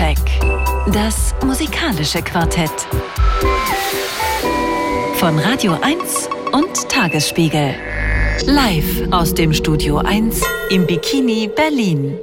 Soundcheck. Das musikalische Quartett. Von Radio 1 und Tagesspiegel. Live aus dem Studio 1 im Bikini Berlin.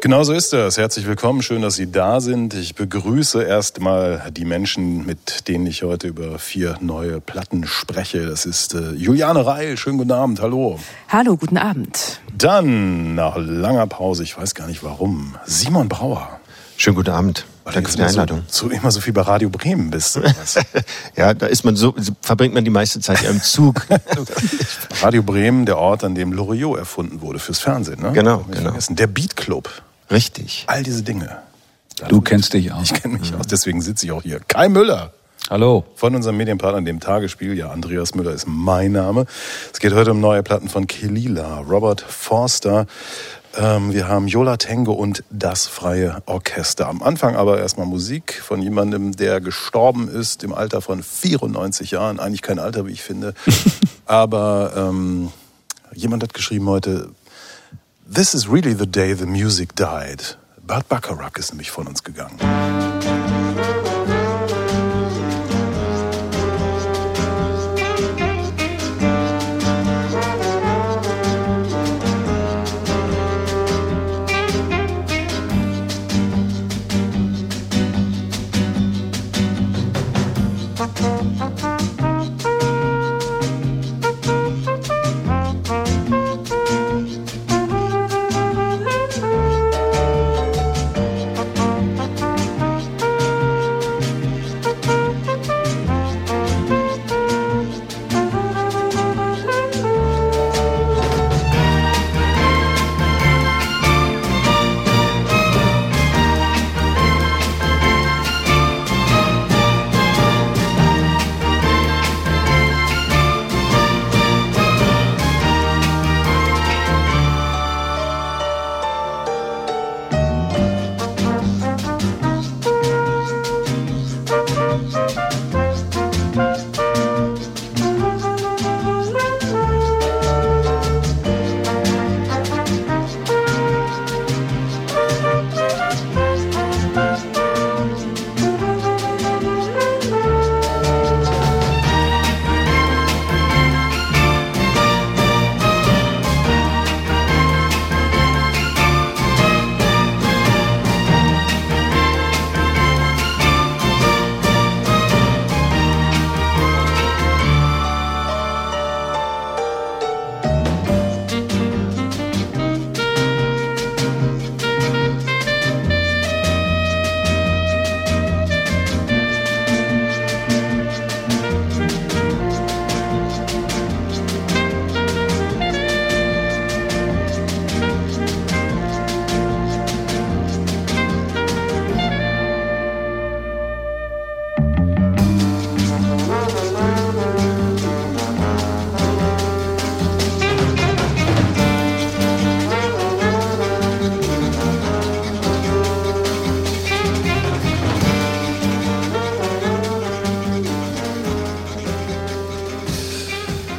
Genau so ist es. Herzlich willkommen. Schön, dass Sie da sind. Ich begrüße erstmal die Menschen, mit denen ich heute über vier neue Platten spreche. Das ist äh, Juliane Reil. Schönen guten Abend. Hallo. Hallo, guten Abend. Dann, nach langer Pause, ich weiß gar nicht warum, Simon Brauer. Schönen guten Abend. Weil Danke für die Einladung. So, so immer so viel bei Radio Bremen bist. ja, da ist man so, verbringt man die meiste Zeit ja im Zug. Radio Bremen, der Ort, an dem Loriot erfunden wurde fürs Fernsehen. Ne? Genau, genau. Vergessen. Der Beat Club. Richtig. All diese Dinge. Du kennst dich aus. Ich kenne mich aus, deswegen sitze ich auch hier. Kai Müller. Hallo. Von unserem Medienpartner, dem Tagesspiel. Ja, Andreas Müller ist mein Name. Es geht heute um neue Platten von Kelila, Robert Forster. Ähm, wir haben Yola Tango und das Freie Orchester. Am Anfang aber erstmal Musik von jemandem, der gestorben ist im Alter von 94 Jahren. Eigentlich kein Alter, wie ich finde. aber ähm, jemand hat geschrieben heute, This is really the day the music died. Bert Bacharach ist nämlich von uns gegangen.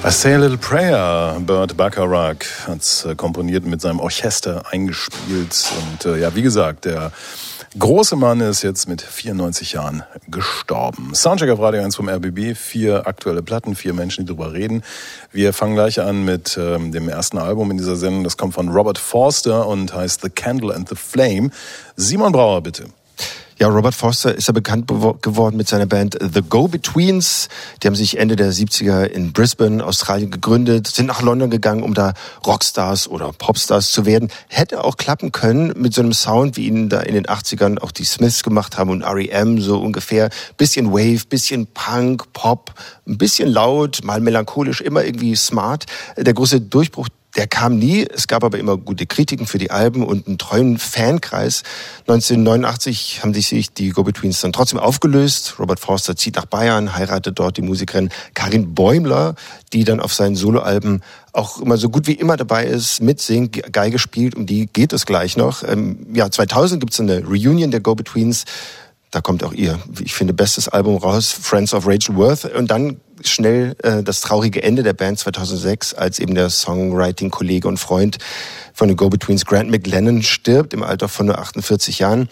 I Say a Little Prayer, Burt Bacharach hat es äh, komponiert mit seinem Orchester eingespielt. Und äh, ja, wie gesagt, der große Mann ist jetzt mit 94 Jahren gestorben. Soundcheck auf Radio 1 vom RBB, vier aktuelle Platten, vier Menschen, die drüber reden. Wir fangen gleich an mit ähm, dem ersten Album in dieser Sendung. Das kommt von Robert Forster und heißt The Candle and the Flame. Simon Brauer, bitte. Ja, Robert Forster ist ja bekannt geworden mit seiner Band The Go-Betweens. Die haben sich Ende der 70er in Brisbane, Australien gegründet, sind nach London gegangen, um da Rockstars oder Popstars zu werden. Hätte auch klappen können mit so einem Sound, wie ihn da in den 80ern auch die Smiths gemacht haben und R.E.M. so ungefähr. Bisschen Wave, bisschen Punk, Pop, ein bisschen laut, mal melancholisch, immer irgendwie smart. Der große Durchbruch der kam nie. Es gab aber immer gute Kritiken für die Alben und einen treuen Fankreis. 1989 haben sich die Go-Betweens dann trotzdem aufgelöst. Robert Forster zieht nach Bayern, heiratet dort die Musikerin Karin Bäumler, die dann auf seinen Soloalben auch immer so gut wie immer dabei ist, mitsingt, Geige spielt. Um die geht es gleich noch. Im Jahr 2000 gibt es eine Reunion der Go-Betweens. Da kommt auch ihr, ich finde, bestes Album raus, Friends of Rachel Worth. Und dann schnell äh, das traurige Ende der Band 2006, als eben der Songwriting-Kollege und Freund von den Go-Betweens Grant McLennan stirbt im Alter von nur 48 Jahren.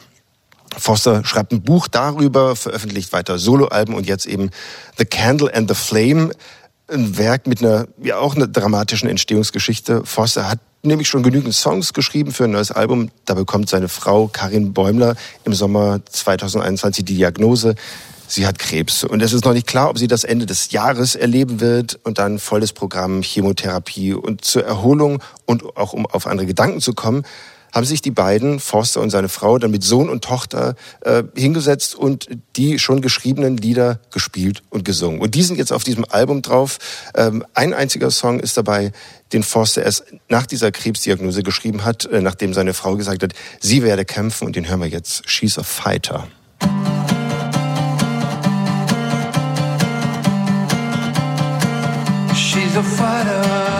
Foster schreibt ein Buch darüber, veröffentlicht weiter Soloalben und jetzt eben The Candle and the Flame, ein Werk mit einer, ja auch einer dramatischen Entstehungsgeschichte. Foster hat nämlich schon genügend Songs geschrieben für ein neues Album. Da bekommt seine Frau Karin Bäumler im Sommer 2021 die Diagnose, sie hat Krebs. Und es ist noch nicht klar, ob sie das Ende des Jahres erleben wird und dann volles Programm Chemotherapie. Und zur Erholung und auch um auf andere Gedanken zu kommen, haben sich die beiden, Forster und seine Frau, dann mit Sohn und Tochter äh, hingesetzt und die schon geschriebenen Lieder gespielt und gesungen. Und die sind jetzt auf diesem Album drauf. Ähm, ein einziger Song ist dabei, den Forster erst nach dieser Krebsdiagnose geschrieben hat, äh, nachdem seine Frau gesagt hat, sie werde kämpfen und den hören wir jetzt. She's a Fighter. She's a fighter.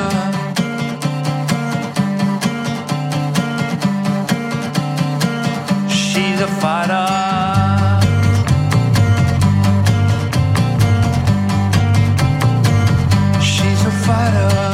a fighter.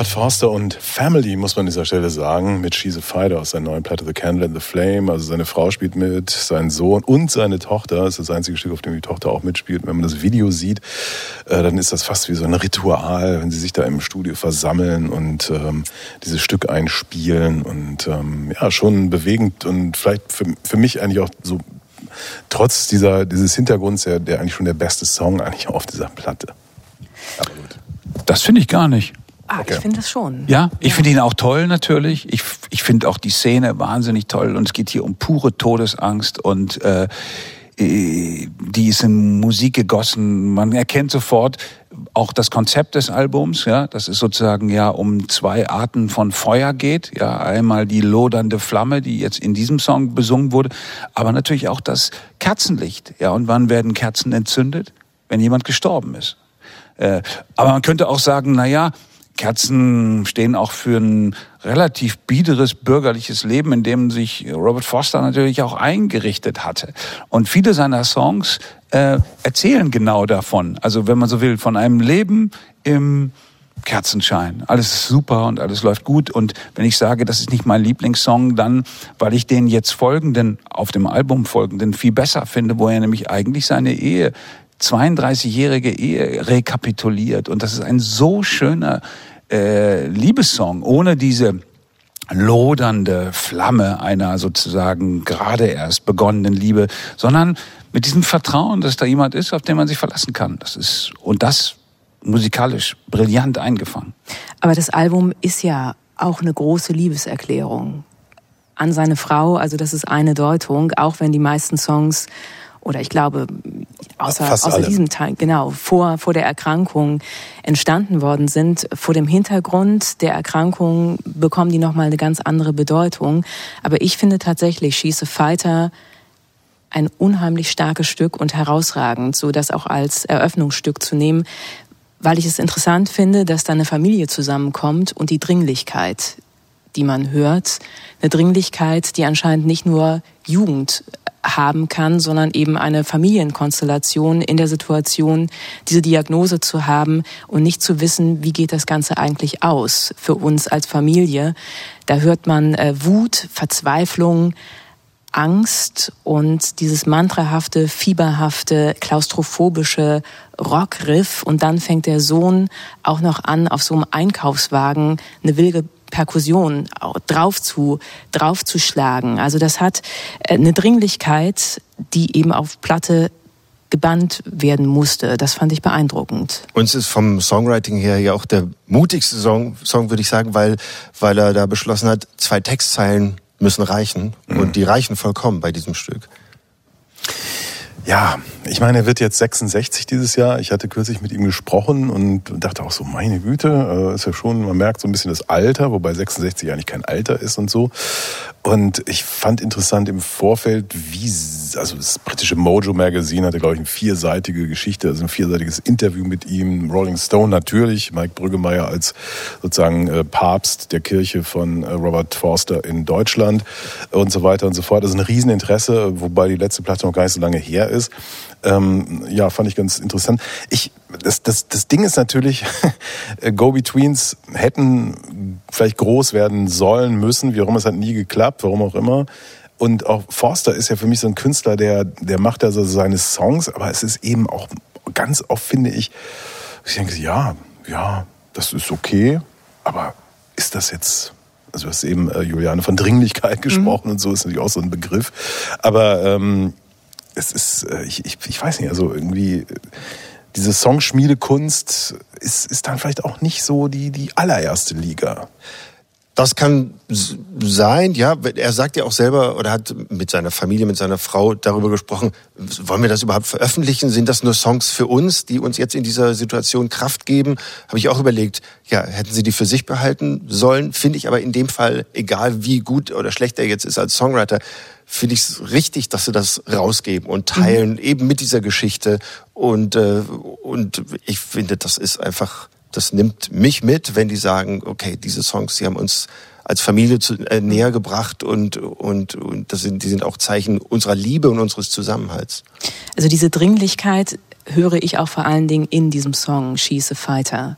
Robert Forster und Family, muss man an dieser Stelle sagen, mit She's a Fighter aus seiner neuen Platte The Candle and the Flame. Also seine Frau spielt mit, sein Sohn und seine Tochter. Das ist das einzige Stück, auf dem die Tochter auch mitspielt. Wenn man das Video sieht, äh, dann ist das fast wie so ein Ritual, wenn sie sich da im Studio versammeln und ähm, dieses Stück einspielen. Und ähm, ja, schon bewegend und vielleicht für, für mich eigentlich auch so trotz dieser, dieses Hintergrunds der, der eigentlich schon der beste Song eigentlich auf dieser Platte. Aber gut. Das finde ich gar nicht. Ah, okay. ich finde das schon. Ja, ich ja. finde ihn auch toll natürlich. Ich, ich finde auch die Szene wahnsinnig toll und es geht hier um pure Todesangst und äh, äh, die ist in Musik gegossen. Man erkennt sofort auch das Konzept des Albums, ja, dass es sozusagen ja um zwei Arten von Feuer geht, ja, einmal die lodernde Flamme, die jetzt in diesem Song besungen wurde, aber natürlich auch das Kerzenlicht, ja, und wann werden Kerzen entzündet? Wenn jemand gestorben ist. Äh, aber man könnte auch sagen, na ja, Kerzen stehen auch für ein relativ biederes bürgerliches Leben, in dem sich Robert Foster natürlich auch eingerichtet hatte. Und viele seiner Songs äh, erzählen genau davon. Also wenn man so will, von einem Leben im Kerzenschein. Alles ist super und alles läuft gut. Und wenn ich sage, das ist nicht mein Lieblingssong, dann, weil ich den jetzt folgenden, auf dem Album folgenden, viel besser finde, wo er nämlich eigentlich seine Ehe 32-jährige Ehe rekapituliert. Und das ist ein so schöner äh, Liebessong, ohne diese lodernde Flamme einer sozusagen gerade erst begonnenen Liebe, sondern mit diesem Vertrauen, dass da jemand ist, auf den man sich verlassen kann. Das ist, und das musikalisch brillant eingefangen. Aber das Album ist ja auch eine große Liebeserklärung an seine Frau. Also das ist eine Deutung, auch wenn die meisten Songs oder ich glaube außer, außer diesem Teil, genau, vor, vor der Erkrankung entstanden worden sind. Vor dem Hintergrund der Erkrankung bekommen die nochmal eine ganz andere Bedeutung. Aber ich finde tatsächlich a Fighter ein unheimlich starkes Stück und herausragend, so das auch als Eröffnungsstück zu nehmen, weil ich es interessant finde, dass da eine Familie zusammenkommt und die Dringlichkeit, die man hört, eine Dringlichkeit, die anscheinend nicht nur Jugend haben kann, sondern eben eine Familienkonstellation in der Situation, diese Diagnose zu haben und nicht zu wissen, wie geht das Ganze eigentlich aus für uns als Familie. Da hört man äh, Wut, Verzweiflung, Angst und dieses mantrahafte, fieberhafte, klaustrophobische Rockriff und dann fängt der Sohn auch noch an, auf so einem Einkaufswagen eine wilde Perkussion drauf zu, drauf zu schlagen. Also das hat äh, eine Dringlichkeit, die eben auf Platte gebannt werden musste. Das fand ich beeindruckend. Uns ist vom Songwriting her ja auch der mutigste Song, Song würde ich sagen, weil, weil er da beschlossen hat, zwei Textzeilen müssen reichen. Mhm. Und die reichen vollkommen bei diesem Stück. Ja, ich meine, er wird jetzt 66 dieses Jahr. Ich hatte kürzlich mit ihm gesprochen und dachte auch so, meine Güte, äh, ist ja schon, man merkt so ein bisschen das Alter, wobei 66 eigentlich kein Alter ist und so. Und ich fand interessant im Vorfeld, wie, also das britische Mojo Magazine hatte, glaube ich, eine vierseitige Geschichte, also ein vierseitiges Interview mit ihm. Rolling Stone natürlich, Mike Brüggemeier als sozusagen äh, Papst der Kirche von äh, Robert Forster in Deutschland und so weiter und so fort. Also ein Rieseninteresse, wobei die letzte Platte noch gar nicht so lange her ist. Ähm, ja, fand ich ganz interessant. Ich, das, das, das Ding ist natürlich, Go-Betweens hätten vielleicht groß werden sollen müssen, wie auch immer, es hat nie geklappt, warum auch immer. Und auch Forster ist ja für mich so ein Künstler, der, der macht also seine Songs, aber es ist eben auch ganz oft, finde ich, ich denke, ja, ja, das ist okay, aber ist das jetzt also du hast eben äh, Juliane von Dringlichkeit gesprochen mhm. und so ist natürlich auch so ein Begriff. Aber ähm, es ist, äh, ich, ich, ich weiß nicht, also irgendwie diese Songschmiedekunst ist, ist dann vielleicht auch nicht so die, die allererste Liga. Das kann sein, ja. Er sagt ja auch selber oder hat mit seiner Familie, mit seiner Frau darüber gesprochen, wollen wir das überhaupt veröffentlichen? Sind das nur Songs für uns, die uns jetzt in dieser Situation Kraft geben? Habe ich auch überlegt, ja, hätten sie die für sich behalten sollen? Finde ich aber in dem Fall, egal wie gut oder schlecht er jetzt ist als Songwriter, finde ich es richtig, dass sie das rausgeben und teilen, mhm. eben mit dieser Geschichte. Und, äh, und ich finde, das ist einfach, das nimmt mich mit, wenn die sagen, okay, diese Songs, die haben uns als Familie zu, äh, näher gebracht und, und, und das sind, die sind auch Zeichen unserer Liebe und unseres Zusammenhalts. Also diese Dringlichkeit höre ich auch vor allen Dingen in diesem Song She's a Fighter.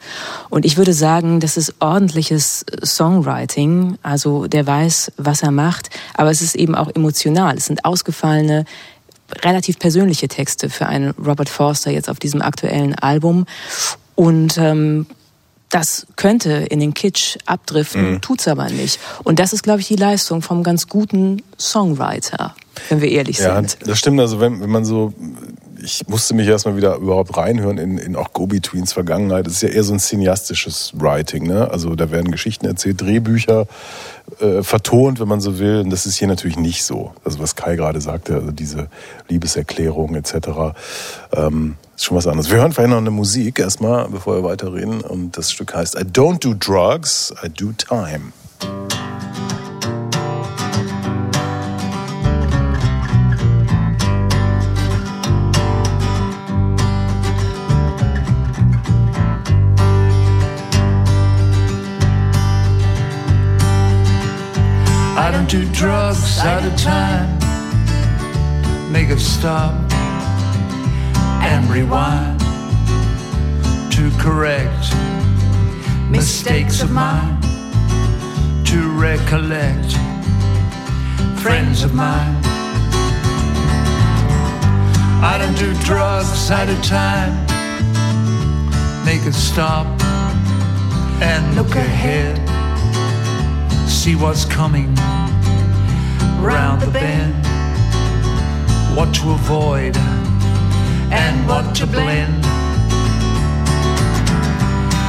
Und ich würde sagen, das ist ordentliches Songwriting. Also der weiß, was er macht, aber es ist eben auch emotional. Es sind ausgefallene, relativ persönliche Texte für einen Robert Forster jetzt auf diesem aktuellen Album. Und ähm, das könnte in den Kitsch abdriften, mhm. tut's aber nicht. Und das ist, glaube ich, die Leistung vom ganz guten Songwriter, wenn wir ehrlich ja, sind. Das stimmt. Also wenn, wenn man so ich musste mich erstmal wieder überhaupt reinhören in, in auch Go-Betweens Vergangenheit. Das ist ja eher so ein cineastisches Writing. Ne? Also da werden Geschichten erzählt, Drehbücher äh, vertont, wenn man so will. Und das ist hier natürlich nicht so. Also was Kai gerade sagte, also diese Liebeserklärung etc. Ähm, ist schon was anderes. Wir hören vielleicht noch eine Musik erstmal, bevor wir weiterreden. Und das Stück heißt I don't do drugs, I do time. two drugs at a time. Make a stop and rewind to correct mistakes of mine, to recollect friends of mine. I don't do drugs at a time. Make a stop and look ahead. See what's coming round the bend. What to avoid and what to blend.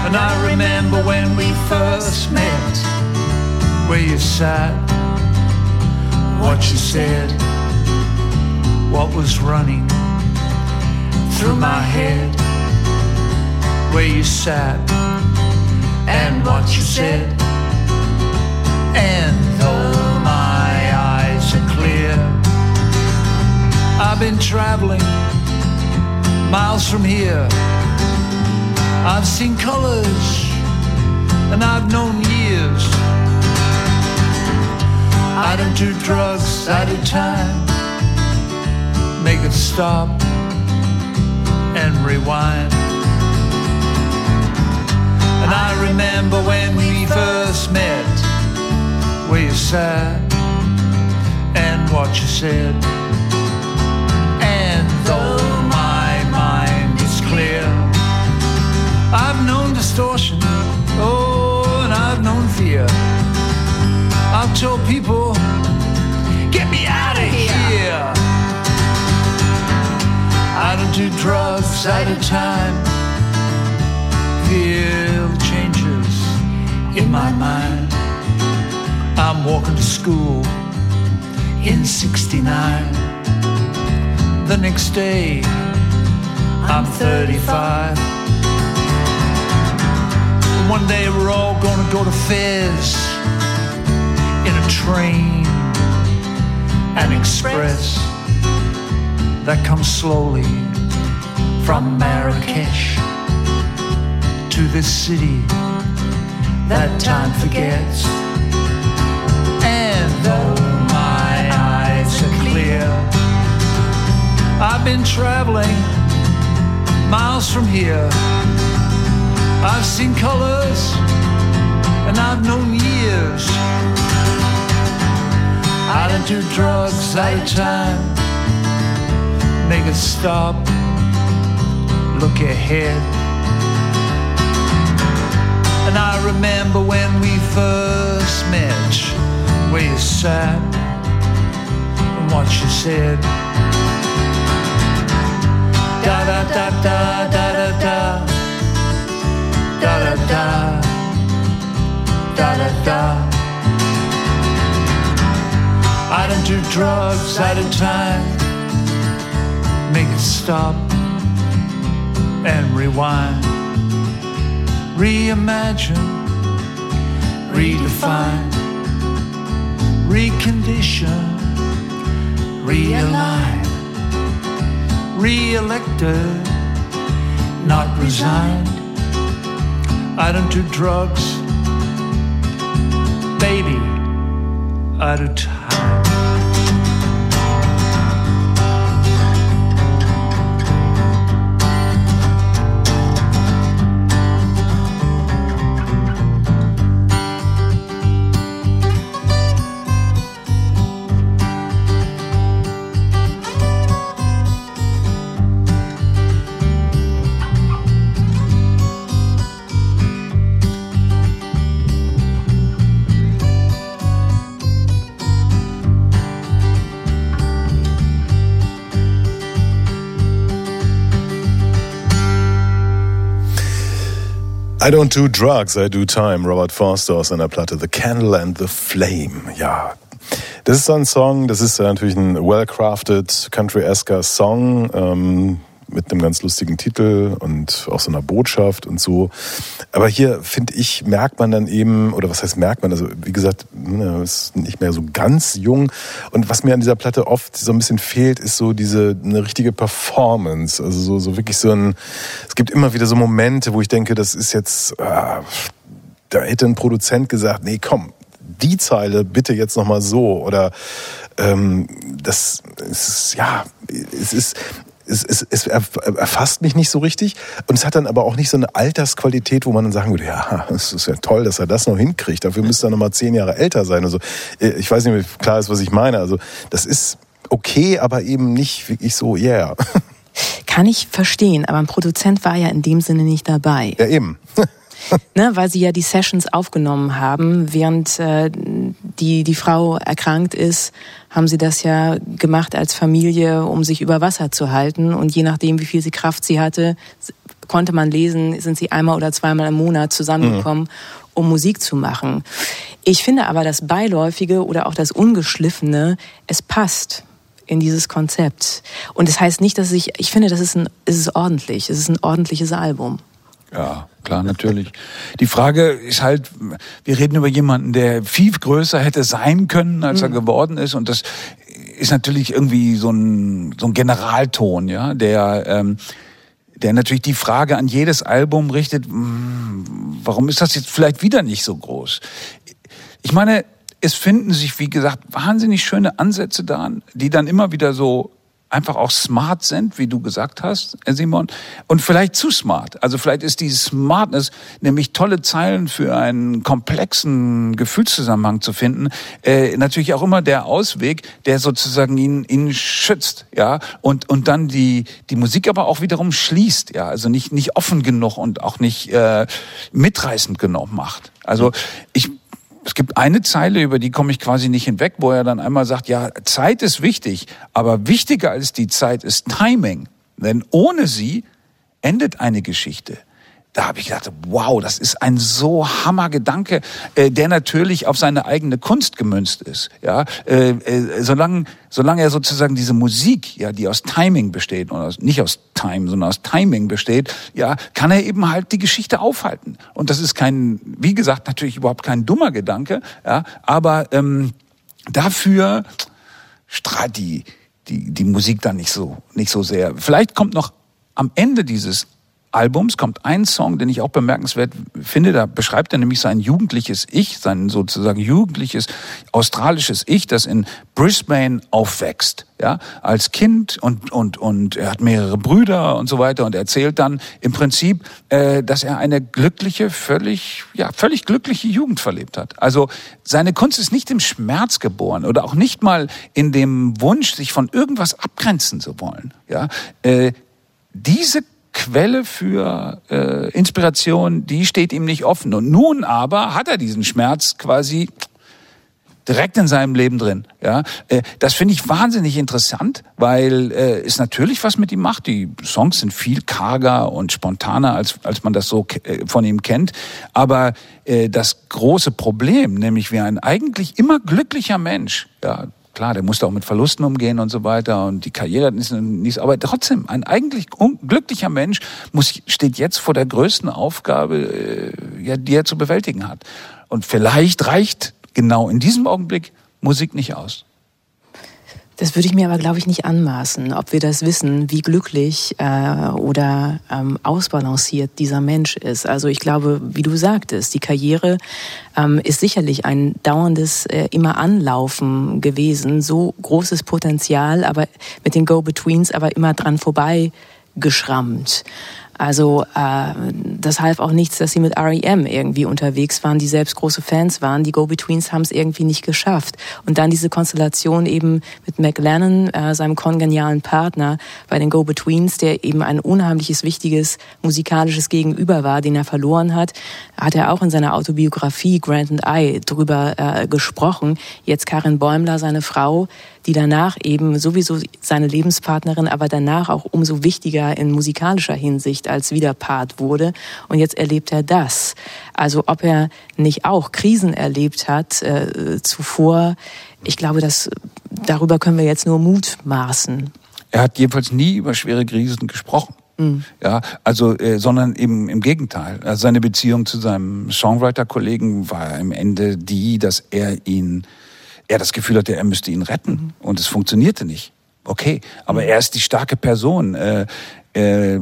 And I remember when we first met, where you sat, what you said, what was running through my head where you sat and what you said. And though my eyes are clear, I've been traveling miles from here. I've seen colors and I've known years. I don't do drugs, I do time. Make it stop and rewind. And I remember when we first met, where you sat and what you said. I've known distortion, oh, and I've known fear. I've told people, get me out of here. I don't do drugs, I do time. Feel changes in my mind. I'm walking to school in 69. The next day, I'm 35. One day we're all gonna go to Fez in a train, an express that comes slowly from Marrakesh to this city that time forgets. And though my eyes are clear, I've been traveling miles from here. I've seen colors and I've known years. I don't do drugs, I do time. Make it stop, look ahead. And I remember when we first met, where you sat and what you said. Da da da da da da da da da da da da da. I don't do drugs, I don't time. Make it stop and rewind. Reimagine, redefine, recondition, realign, re-elected, not resigned. I don't do drugs, baby, I do time. I don't do drugs, I do time. Robert Forster aus seiner Platte The Candle and the Flame. Ja, das ist so ein Song, das ist natürlich ein well-crafted, country-esker Song. Ähm, mit einem ganz lustigen Titel und auch so einer Botschaft und so. Aber hier, finde ich, merkt man dann eben, oder was heißt merkt man, also wie gesagt, ne, ist nicht mehr so ganz jung. Und was mir an dieser Platte oft so ein bisschen fehlt, ist so diese, eine richtige Performance. Also so, so wirklich so ein, es gibt immer wieder so Momente, wo ich denke, das ist jetzt, ah, da hätte ein Produzent gesagt, nee, komm, die Zeile bitte jetzt nochmal so oder ähm, das ist ja es ist es, es, es erfasst mich nicht so richtig und es hat dann aber auch nicht so eine Altersqualität, wo man dann sagen würde, ja, es ist ja toll, dass er das noch hinkriegt. Dafür müsste er noch mal zehn Jahre älter sein. Also ich weiß nicht, wie klar ist, was ich meine. Also das ist okay, aber eben nicht wirklich so, yeah. Kann ich verstehen, aber ein Produzent war ja in dem Sinne nicht dabei. Ja, eben. ne, weil sie ja die Sessions aufgenommen haben, während äh, die, die Frau erkrankt ist, haben sie das ja gemacht als Familie, um sich über Wasser zu halten. Und je nachdem, wie viel sie Kraft sie hatte, konnte man lesen, sind sie einmal oder zweimal im Monat zusammengekommen, mhm. um Musik zu machen. Ich finde aber das Beiläufige oder auch das Ungeschliffene, es passt in dieses Konzept. Und das heißt nicht, dass ich, ich finde, das ist ein, es ist ordentlich, es ist ein ordentliches Album. Ja, klar, natürlich. Die Frage ist halt, wir reden über jemanden, der viel größer hätte sein können, als mhm. er geworden ist. Und das ist natürlich irgendwie so ein, so ein Generalton, ja, der, ähm, der natürlich die Frage an jedes Album richtet, hm, warum ist das jetzt vielleicht wieder nicht so groß? Ich meine, es finden sich, wie gesagt, wahnsinnig schöne Ansätze daran, die dann immer wieder so einfach auch smart sind, wie du gesagt hast, Simon, und vielleicht zu smart. Also vielleicht ist die Smartness, nämlich tolle Zeilen für einen komplexen Gefühlszusammenhang zu finden, äh, natürlich auch immer der Ausweg, der sozusagen ihn, ihn schützt, ja, und, und dann die, die Musik aber auch wiederum schließt, ja, also nicht, nicht offen genug und auch nicht äh, mitreißend genug macht. Also ich es gibt eine Zeile, über die komme ich quasi nicht hinweg, wo er dann einmal sagt, ja, Zeit ist wichtig, aber wichtiger als die Zeit ist Timing. Denn ohne sie endet eine Geschichte da habe ich gedacht, wow, das ist ein so hammer Gedanke, äh, der natürlich auf seine eigene Kunst gemünzt ist. Ja, äh, äh, solange solange er sozusagen diese Musik, ja, die aus Timing besteht oder aus, nicht aus Time, sondern aus Timing besteht, ja, kann er eben halt die Geschichte aufhalten. Und das ist kein, wie gesagt, natürlich überhaupt kein dummer Gedanke, ja, aber ähm, dafür strahlt die die die Musik dann nicht so nicht so sehr. Vielleicht kommt noch am Ende dieses Albums kommt ein Song, den ich auch bemerkenswert finde. Da beschreibt er nämlich sein jugendliches Ich, sein sozusagen jugendliches australisches Ich, das in Brisbane aufwächst, ja, als Kind und und und er hat mehrere Brüder und so weiter und erzählt dann im Prinzip, äh, dass er eine glückliche, völlig ja völlig glückliche Jugend verlebt hat. Also seine Kunst ist nicht im Schmerz geboren oder auch nicht mal in dem Wunsch, sich von irgendwas abgrenzen zu wollen. Ja, äh, diese Quelle für äh, Inspiration, die steht ihm nicht offen. Und nun aber hat er diesen Schmerz quasi direkt in seinem Leben drin. Ja, äh, das finde ich wahnsinnig interessant, weil äh, es natürlich was mit ihm macht. Die Songs sind viel karger und spontaner als als man das so äh, von ihm kennt. Aber äh, das große Problem, nämlich wie ein eigentlich immer glücklicher Mensch, ja, Klar, der musste auch mit Verlusten umgehen und so weiter und die Karriere ist nicht, aber trotzdem, ein eigentlich glücklicher Mensch muss, steht jetzt vor der größten Aufgabe, äh, ja, die er zu bewältigen hat. Und vielleicht reicht genau in diesem Augenblick Musik nicht aus. Das würde ich mir aber, glaube ich, nicht anmaßen, ob wir das wissen, wie glücklich äh, oder ähm, ausbalanciert dieser Mensch ist. Also ich glaube, wie du sagtest, die Karriere ähm, ist sicherlich ein dauerndes äh, immer Anlaufen gewesen, so großes Potenzial, aber mit den Go-Betweens aber immer dran vorbei geschrammt. Also äh, das half auch nichts, dass sie mit REM irgendwie unterwegs waren, die selbst große Fans waren. Die Go-Betweens haben es irgendwie nicht geschafft. Und dann diese Konstellation eben mit McLennan, äh, seinem kongenialen Partner bei den Go-Betweens, der eben ein unheimliches, wichtiges musikalisches Gegenüber war, den er verloren hat, hat er auch in seiner Autobiografie Grant and I drüber äh, gesprochen. Jetzt Karin Bäumler, seine Frau, die danach eben sowieso seine Lebenspartnerin, aber danach auch umso wichtiger in musikalischer Hinsicht als Widerpart wurde. Und jetzt erlebt er das. Also ob er nicht auch Krisen erlebt hat äh, zuvor, ich glaube, dass darüber können wir jetzt nur mutmaßen. Er hat jedenfalls nie über schwere Krisen gesprochen. Mhm. Ja, also, äh, sondern eben im Gegenteil. Also seine Beziehung zu seinem Songwriter-Kollegen war im Ende die, dass er ihn er das Gefühl hatte, er müsste ihn retten. Mhm. Und es funktionierte nicht. Okay, aber mhm. er ist die starke Person. Äh, äh,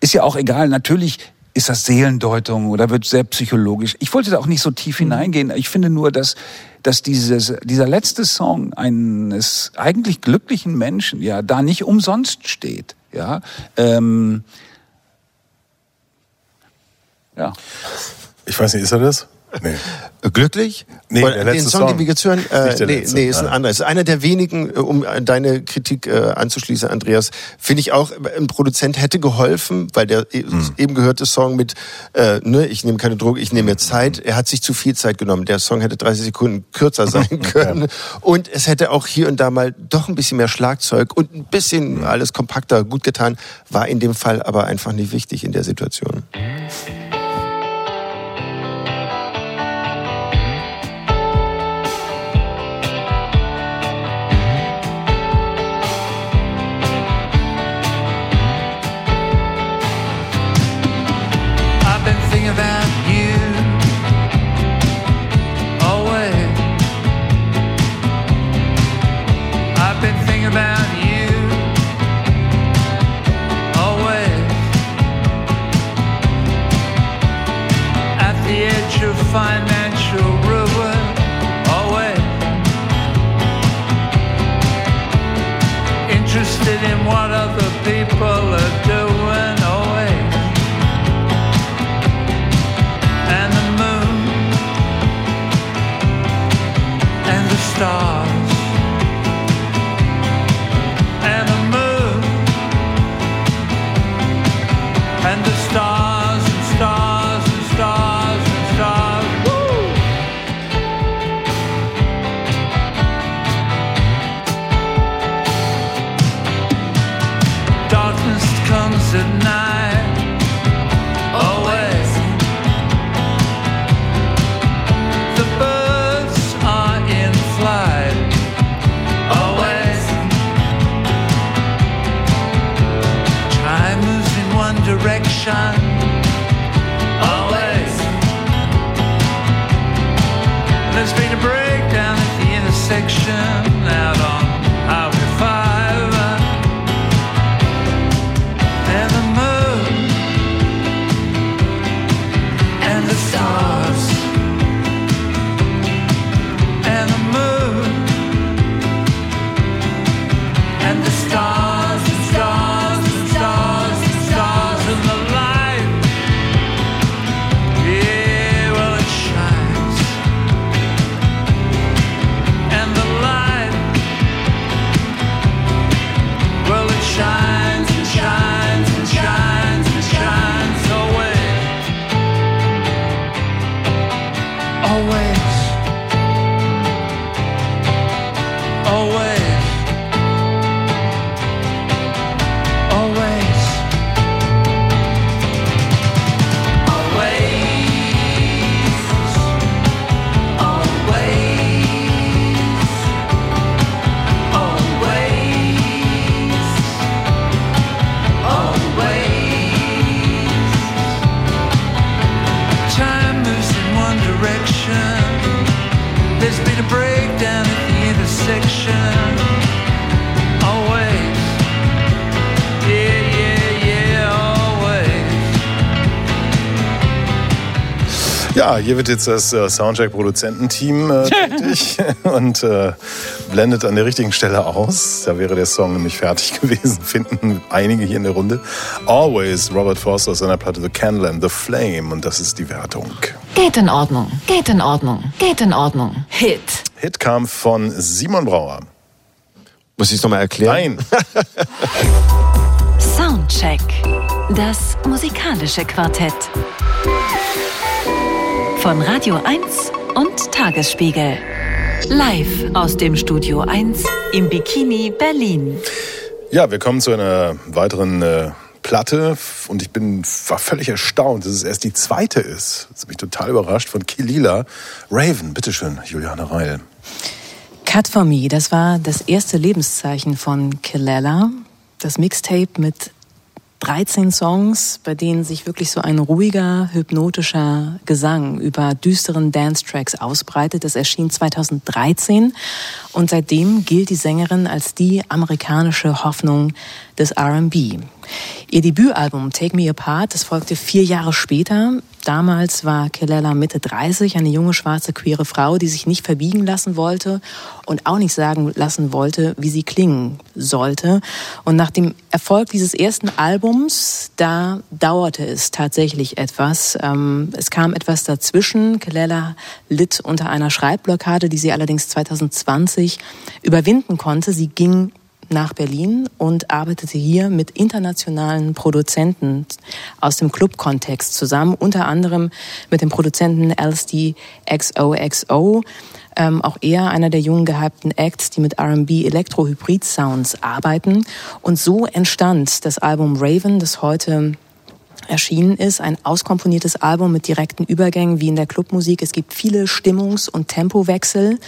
ist ja auch egal, natürlich ist das Seelendeutung oder wird sehr psychologisch. Ich wollte da auch nicht so tief mhm. hineingehen. Ich finde nur, dass, dass dieses, dieser letzte Song eines eigentlich glücklichen Menschen ja da nicht umsonst steht. Ja, ähm, ja. Ich weiß nicht, ist er das? Nee. Glücklich? Nee, der den Song, Song, den wir jetzt hören, äh, nee, nee, ist ein anderer. Ist einer der wenigen, äh, um deine Kritik äh, anzuschließen, Andreas, finde ich auch, ein Produzent hätte geholfen, weil der hm. eben gehörte Song mit, äh, ne, ich nehme keine Droge, ich nehme mir Zeit. Er hat sich zu viel Zeit genommen. Der Song hätte 30 Sekunden kürzer sein können. ja. Und es hätte auch hier und da mal doch ein bisschen mehr Schlagzeug und ein bisschen hm. alles kompakter gut getan. War in dem Fall aber einfach nicht wichtig in der Situation. Ja, hier wird jetzt das äh, Soundcheck-Produzententeam äh, tätig und äh, blendet an der richtigen Stelle aus. Da wäre der Song nämlich fertig gewesen, finden einige hier in der Runde. Always Robert Forster aus seiner Platte The Candle and the Flame und das ist die Wertung. Geht in Ordnung, geht in Ordnung, geht in Ordnung. Hit. Hit kam von Simon Brauer. Muss ich es nochmal erklären? Nein, Soundcheck. Das musikalische Quartett. Von Radio 1 und Tagesspiegel. Live aus dem Studio 1 im Bikini Berlin. Ja, wir kommen zu einer weiteren äh, Platte und ich bin war völlig erstaunt, dass es erst die zweite ist. Das hat mich total überrascht von Kilila. Raven, bitteschön, Juliane Reil. Cut for Me, das war das erste Lebenszeichen von Kilella. Das Mixtape mit 13 Songs, bei denen sich wirklich so ein ruhiger, hypnotischer Gesang über düsteren Dance-Tracks ausbreitet. Das erschien 2013 und seitdem gilt die Sängerin als die amerikanische Hoffnung des R&B. Ihr Debütalbum Take Me Apart, das folgte vier Jahre später. Damals war Kelela Mitte 30, eine junge schwarze queere Frau, die sich nicht verbiegen lassen wollte und auch nicht sagen lassen wollte, wie sie klingen sollte. Und nach dem Erfolg dieses ersten Albums, da dauerte es tatsächlich etwas. Ähm, es kam etwas dazwischen. Kelela litt unter einer Schreibblockade, die sie allerdings 2020 überwinden konnte. Sie ging nach Berlin und arbeitete hier mit internationalen Produzenten aus dem Club-Kontext zusammen, unter anderem mit dem Produzenten LSD XOXO, ähm, auch er einer der jungen gehypten Acts, die mit R&B Elektro-Hybrid-Sounds arbeiten. Und so entstand das Album Raven, das heute erschienen ist. Ein auskomponiertes Album mit direkten Übergängen wie in der Clubmusik. Es gibt viele Stimmungs- und Tempowechsel,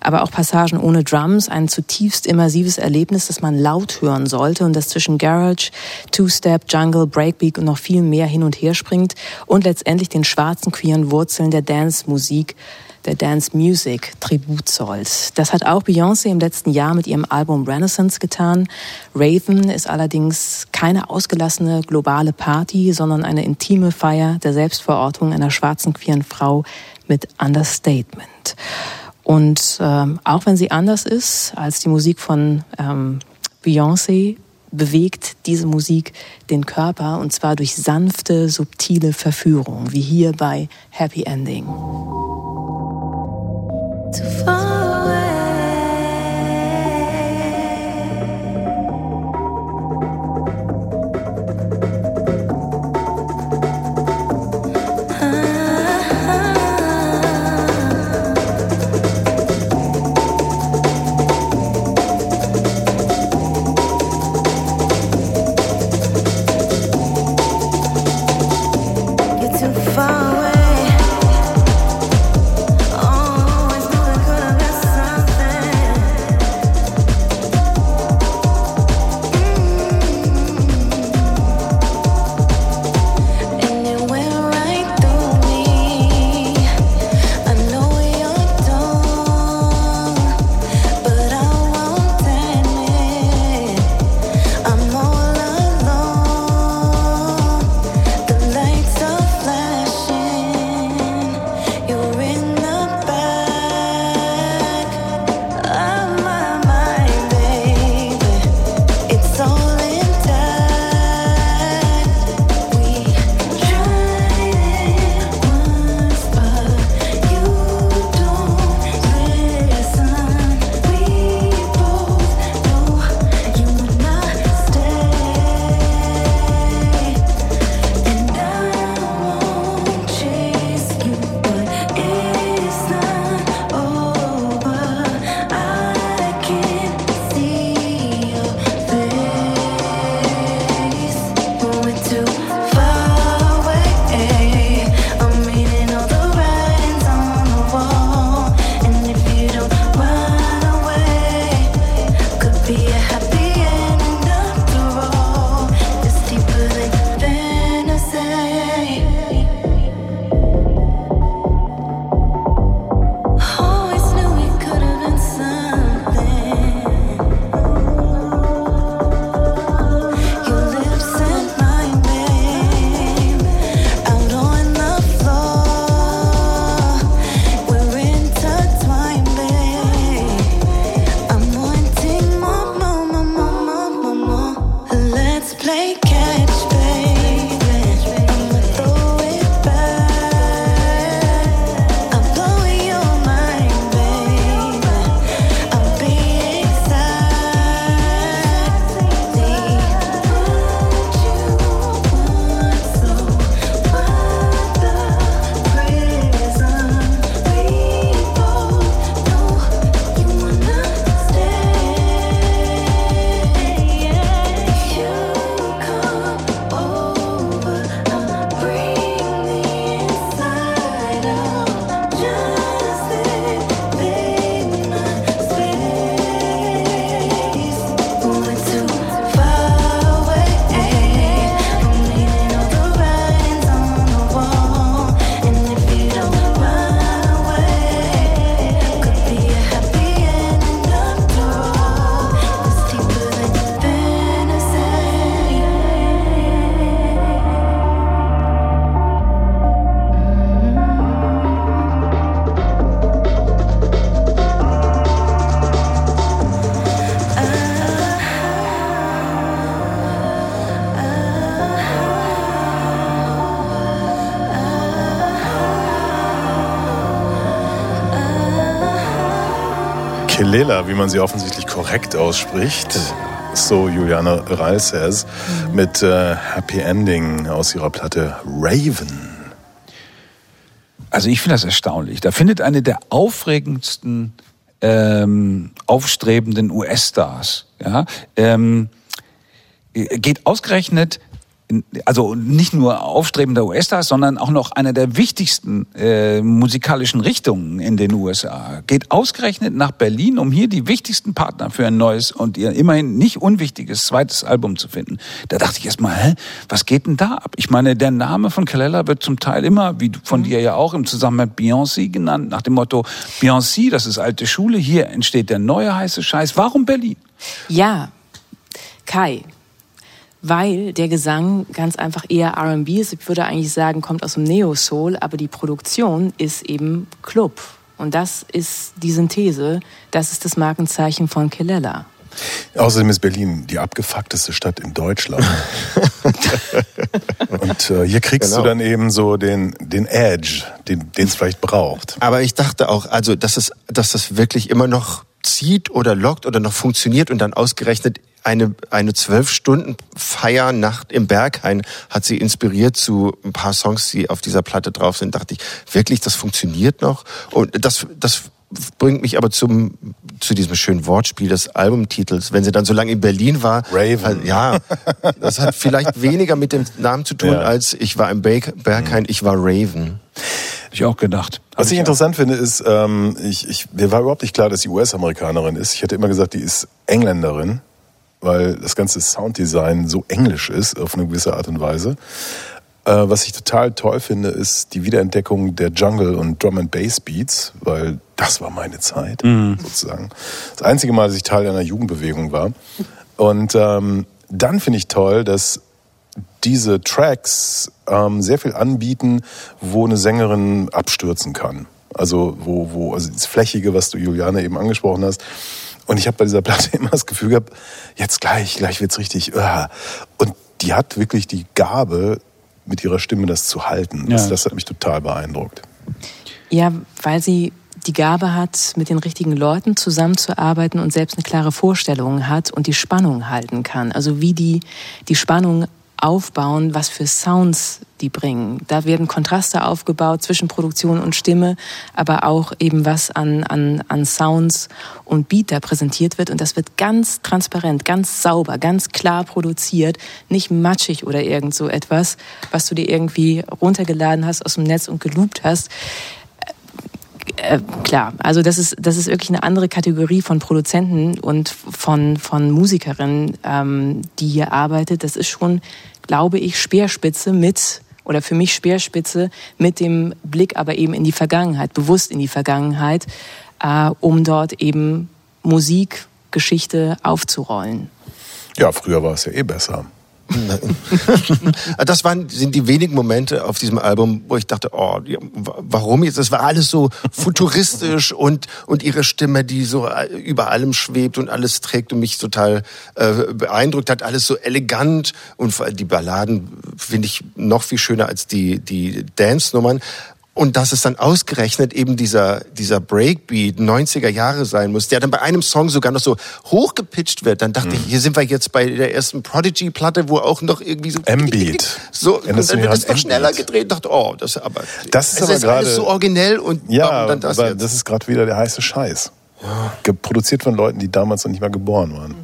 aber auch Passagen ohne Drums. Ein zutiefst immersives Erlebnis, das man laut hören sollte und das zwischen Garage, Two-Step, Jungle, Breakbeat und noch viel mehr hin und her springt und letztendlich den schwarzen queeren Wurzeln der Dance-Musik der Dance Music Tribut zollt. Das hat auch Beyoncé im letzten Jahr mit ihrem Album Renaissance getan. Raven ist allerdings keine ausgelassene globale Party, sondern eine intime Feier der Selbstverortung einer schwarzen queeren Frau mit Understatement. Und ähm, auch wenn sie anders ist als die Musik von ähm, Beyoncé, bewegt diese Musik den Körper und zwar durch sanfte, subtile Verführung, wie hier bei Happy Ending. Too Kelela, wie man sie offensichtlich korrekt ausspricht. So Juliana Reisers mhm. mit äh, Happy Ending aus ihrer Platte Raven. Also ich finde das erstaunlich. Da findet eine der aufregendsten ähm, aufstrebenden US-Stars, ja, ähm, geht ausgerechnet also nicht nur aufstrebender US-Stars, sondern auch noch einer der wichtigsten äh, musikalischen Richtungen in den USA. Geht ausgerechnet nach Berlin, um hier die wichtigsten Partner für ein neues und ihr immerhin nicht unwichtiges zweites Album zu finden. Da dachte ich erst mal, hä, was geht denn da ab? Ich meine, der Name von Kalella wird zum Teil immer, wie von mhm. dir ja auch, im Zusammenhang mit Beyoncé genannt, nach dem Motto, Beyoncé, das ist alte Schule, hier entsteht der neue heiße Scheiß. Warum Berlin? Ja, Kai, weil der Gesang ganz einfach eher R&B ist. Ich würde eigentlich sagen, kommt aus dem Neo-Soul, aber die Produktion ist eben Club. Und das ist die Synthese, das ist das Markenzeichen von Kelela. Außerdem ist Berlin die abgefuckteste Stadt in Deutschland. Und äh, hier kriegst genau. du dann eben so den, den Edge, den es vielleicht braucht. Aber ich dachte auch, also, dass, es, dass das wirklich immer noch zieht oder lockt oder noch funktioniert und dann ausgerechnet eine, eine zwölf Stunden Feiernacht im Berghain hat sie inspiriert zu ein paar Songs, die auf dieser Platte drauf sind. Dachte ich, wirklich, das funktioniert noch? Und das, das bringt mich aber zum, zu diesem schönen Wortspiel des Albumtitels. Wenn sie dann so lange in Berlin war. Raven. Ja, das hat vielleicht weniger mit dem Namen zu tun, ja. als ich war im Berghain, ich war Raven. Ich auch gedacht. Was ich, ich interessant finde, ist, ähm, ich, ich, mir war überhaupt nicht klar, dass sie US-Amerikanerin ist. Ich hätte immer gesagt, die ist Engländerin weil das ganze Sounddesign so englisch ist auf eine gewisse Art und Weise. Äh, was ich total toll finde, ist die Wiederentdeckung der Jungle und Drum and Bass Beats, weil das war meine Zeit mhm. sozusagen. Das einzige Mal, dass ich Teil einer Jugendbewegung war. Und ähm, dann finde ich toll, dass diese Tracks ähm, sehr viel anbieten, wo eine Sängerin abstürzen kann. Also wo, wo, also das Flächige, was du Juliane eben angesprochen hast, und ich habe bei dieser Platte immer das Gefühl gehabt, jetzt gleich, gleich wird's richtig. Uh. Und die hat wirklich die Gabe, mit ihrer Stimme das zu halten. Ja. Das, das hat mich total beeindruckt. Ja, weil sie die Gabe hat, mit den richtigen Leuten zusammenzuarbeiten und selbst eine klare Vorstellung hat und die Spannung halten kann. Also wie die, die Spannung aufbauen, was für Sounds die bringen. Da werden Kontraste aufgebaut zwischen Produktion und Stimme, aber auch eben was an, an, an Sounds und Beat da präsentiert wird. Und das wird ganz transparent, ganz sauber, ganz klar produziert, nicht matschig oder irgend so etwas, was du dir irgendwie runtergeladen hast aus dem Netz und geloopt hast. Äh, klar, also das ist, das ist wirklich eine andere Kategorie von Produzenten und von, von Musikerinnen, ähm, die hier arbeitet. Das ist schon, glaube ich, Speerspitze mit oder für mich Speerspitze mit dem Blick aber eben in die Vergangenheit, bewusst in die Vergangenheit, äh, um dort eben Musik, Geschichte aufzurollen. Ja, früher war es ja eh besser. das waren, sind die wenigen Momente auf diesem Album, wo ich dachte, oh, warum jetzt? Das war alles so futuristisch und, und ihre Stimme, die so äh, über allem schwebt und alles trägt und mich total äh, beeindruckt hat. Alles so elegant und die Balladen finde ich noch viel schöner als die, die Dance-Nummern. Und dass es dann ausgerechnet eben dieser, dieser Breakbeat 90er Jahre sein muss, der dann bei einem Song sogar noch so hochgepitcht wird, dann dachte mhm. ich, hier sind wir jetzt bei der ersten Prodigy-Platte, wo auch noch irgendwie so... M-Beat. So, und dann wird es noch schneller gedreht, dachte, oh, das aber... Das ist aber gerade... so originell und ja, dann das aber jetzt? das ist gerade wieder der heiße Scheiß. Ja. Produziert von Leuten, die damals noch nicht mal geboren waren.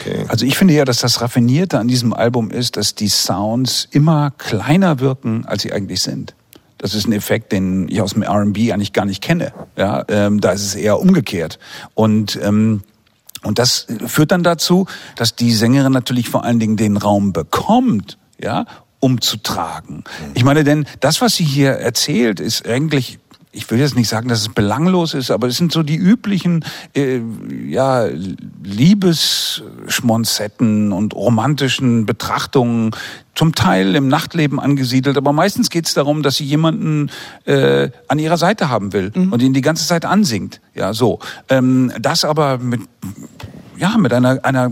Okay. Also ich finde ja, dass das Raffinierte an diesem Album ist, dass die Sounds immer kleiner wirken, als sie eigentlich sind. Das ist ein Effekt, den ich aus dem R&B eigentlich gar nicht kenne. Ja, ähm, da ist es eher umgekehrt. Und ähm, und das führt dann dazu, dass die Sängerin natürlich vor allen Dingen den Raum bekommt, ja, um zu tragen. Ich meine, denn das, was sie hier erzählt, ist eigentlich ich will jetzt nicht sagen, dass es belanglos ist, aber es sind so die üblichen äh, ja, Liebesschmonzetten und romantischen Betrachtungen, zum Teil im Nachtleben angesiedelt, aber meistens geht es darum, dass sie jemanden äh, an ihrer Seite haben will mhm. und ihn die ganze Zeit ansingt. Ja, so. Ähm, das aber mit ja mit einer einer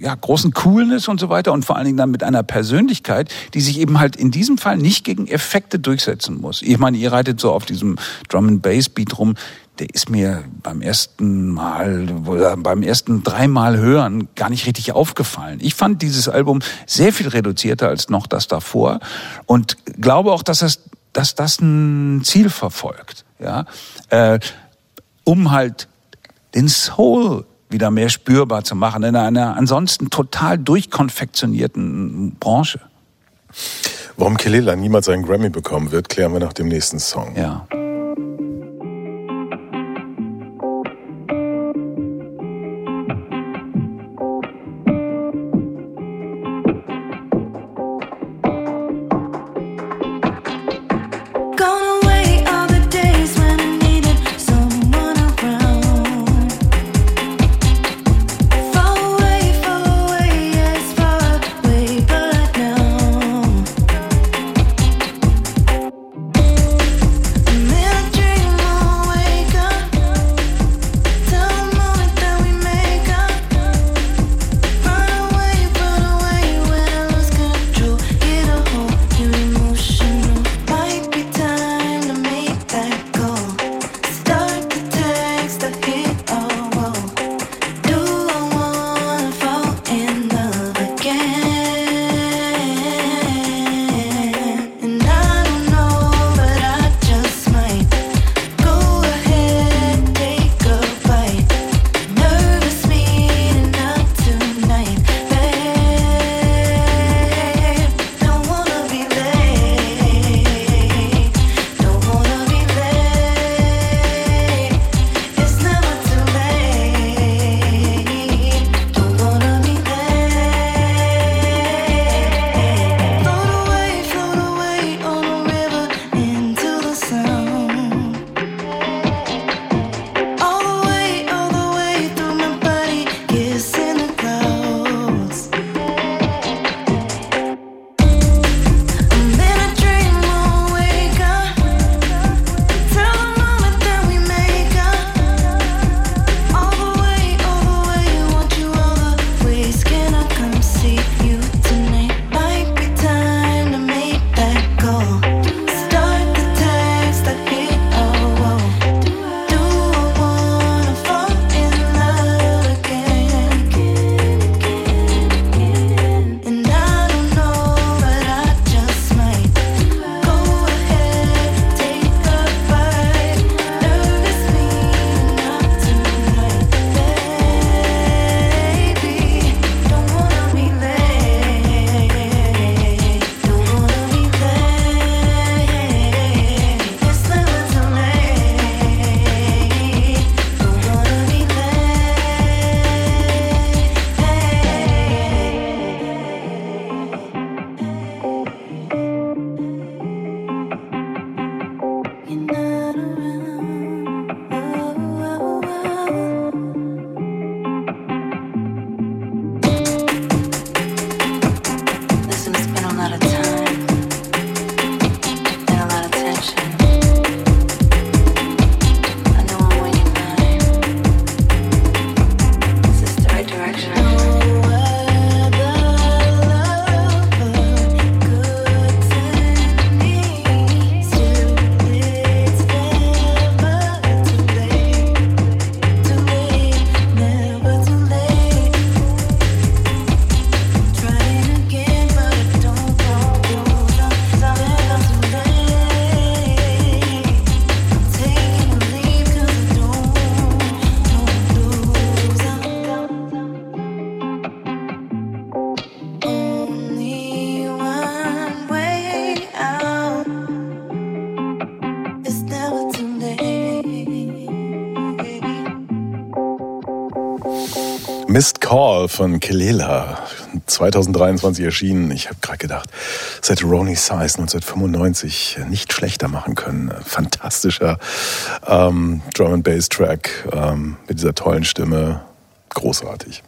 ja, großen Coolness und so weiter und vor allen Dingen dann mit einer Persönlichkeit, die sich eben halt in diesem Fall nicht gegen Effekte durchsetzen muss. Ich meine, ihr reitet so auf diesem Drum and Bass Beat rum, der ist mir beim ersten Mal, oder beim ersten dreimal hören gar nicht richtig aufgefallen. Ich fand dieses Album sehr viel reduzierter als noch das davor und glaube auch, dass das, dass das ein Ziel verfolgt, ja, äh, um halt den Soul wieder mehr spürbar zu machen in einer ansonsten total durchkonfektionierten Branche. Warum Kelela niemals einen Grammy bekommen wird, klären wir nach dem nächsten Song. Ja. Von Kelela, 2023 erschienen. Ich habe gerade gedacht, hätte Ronnie Size 1995 nicht schlechter machen können. Fantastischer ähm, Drum and Bass Track ähm, mit dieser tollen Stimme, großartig.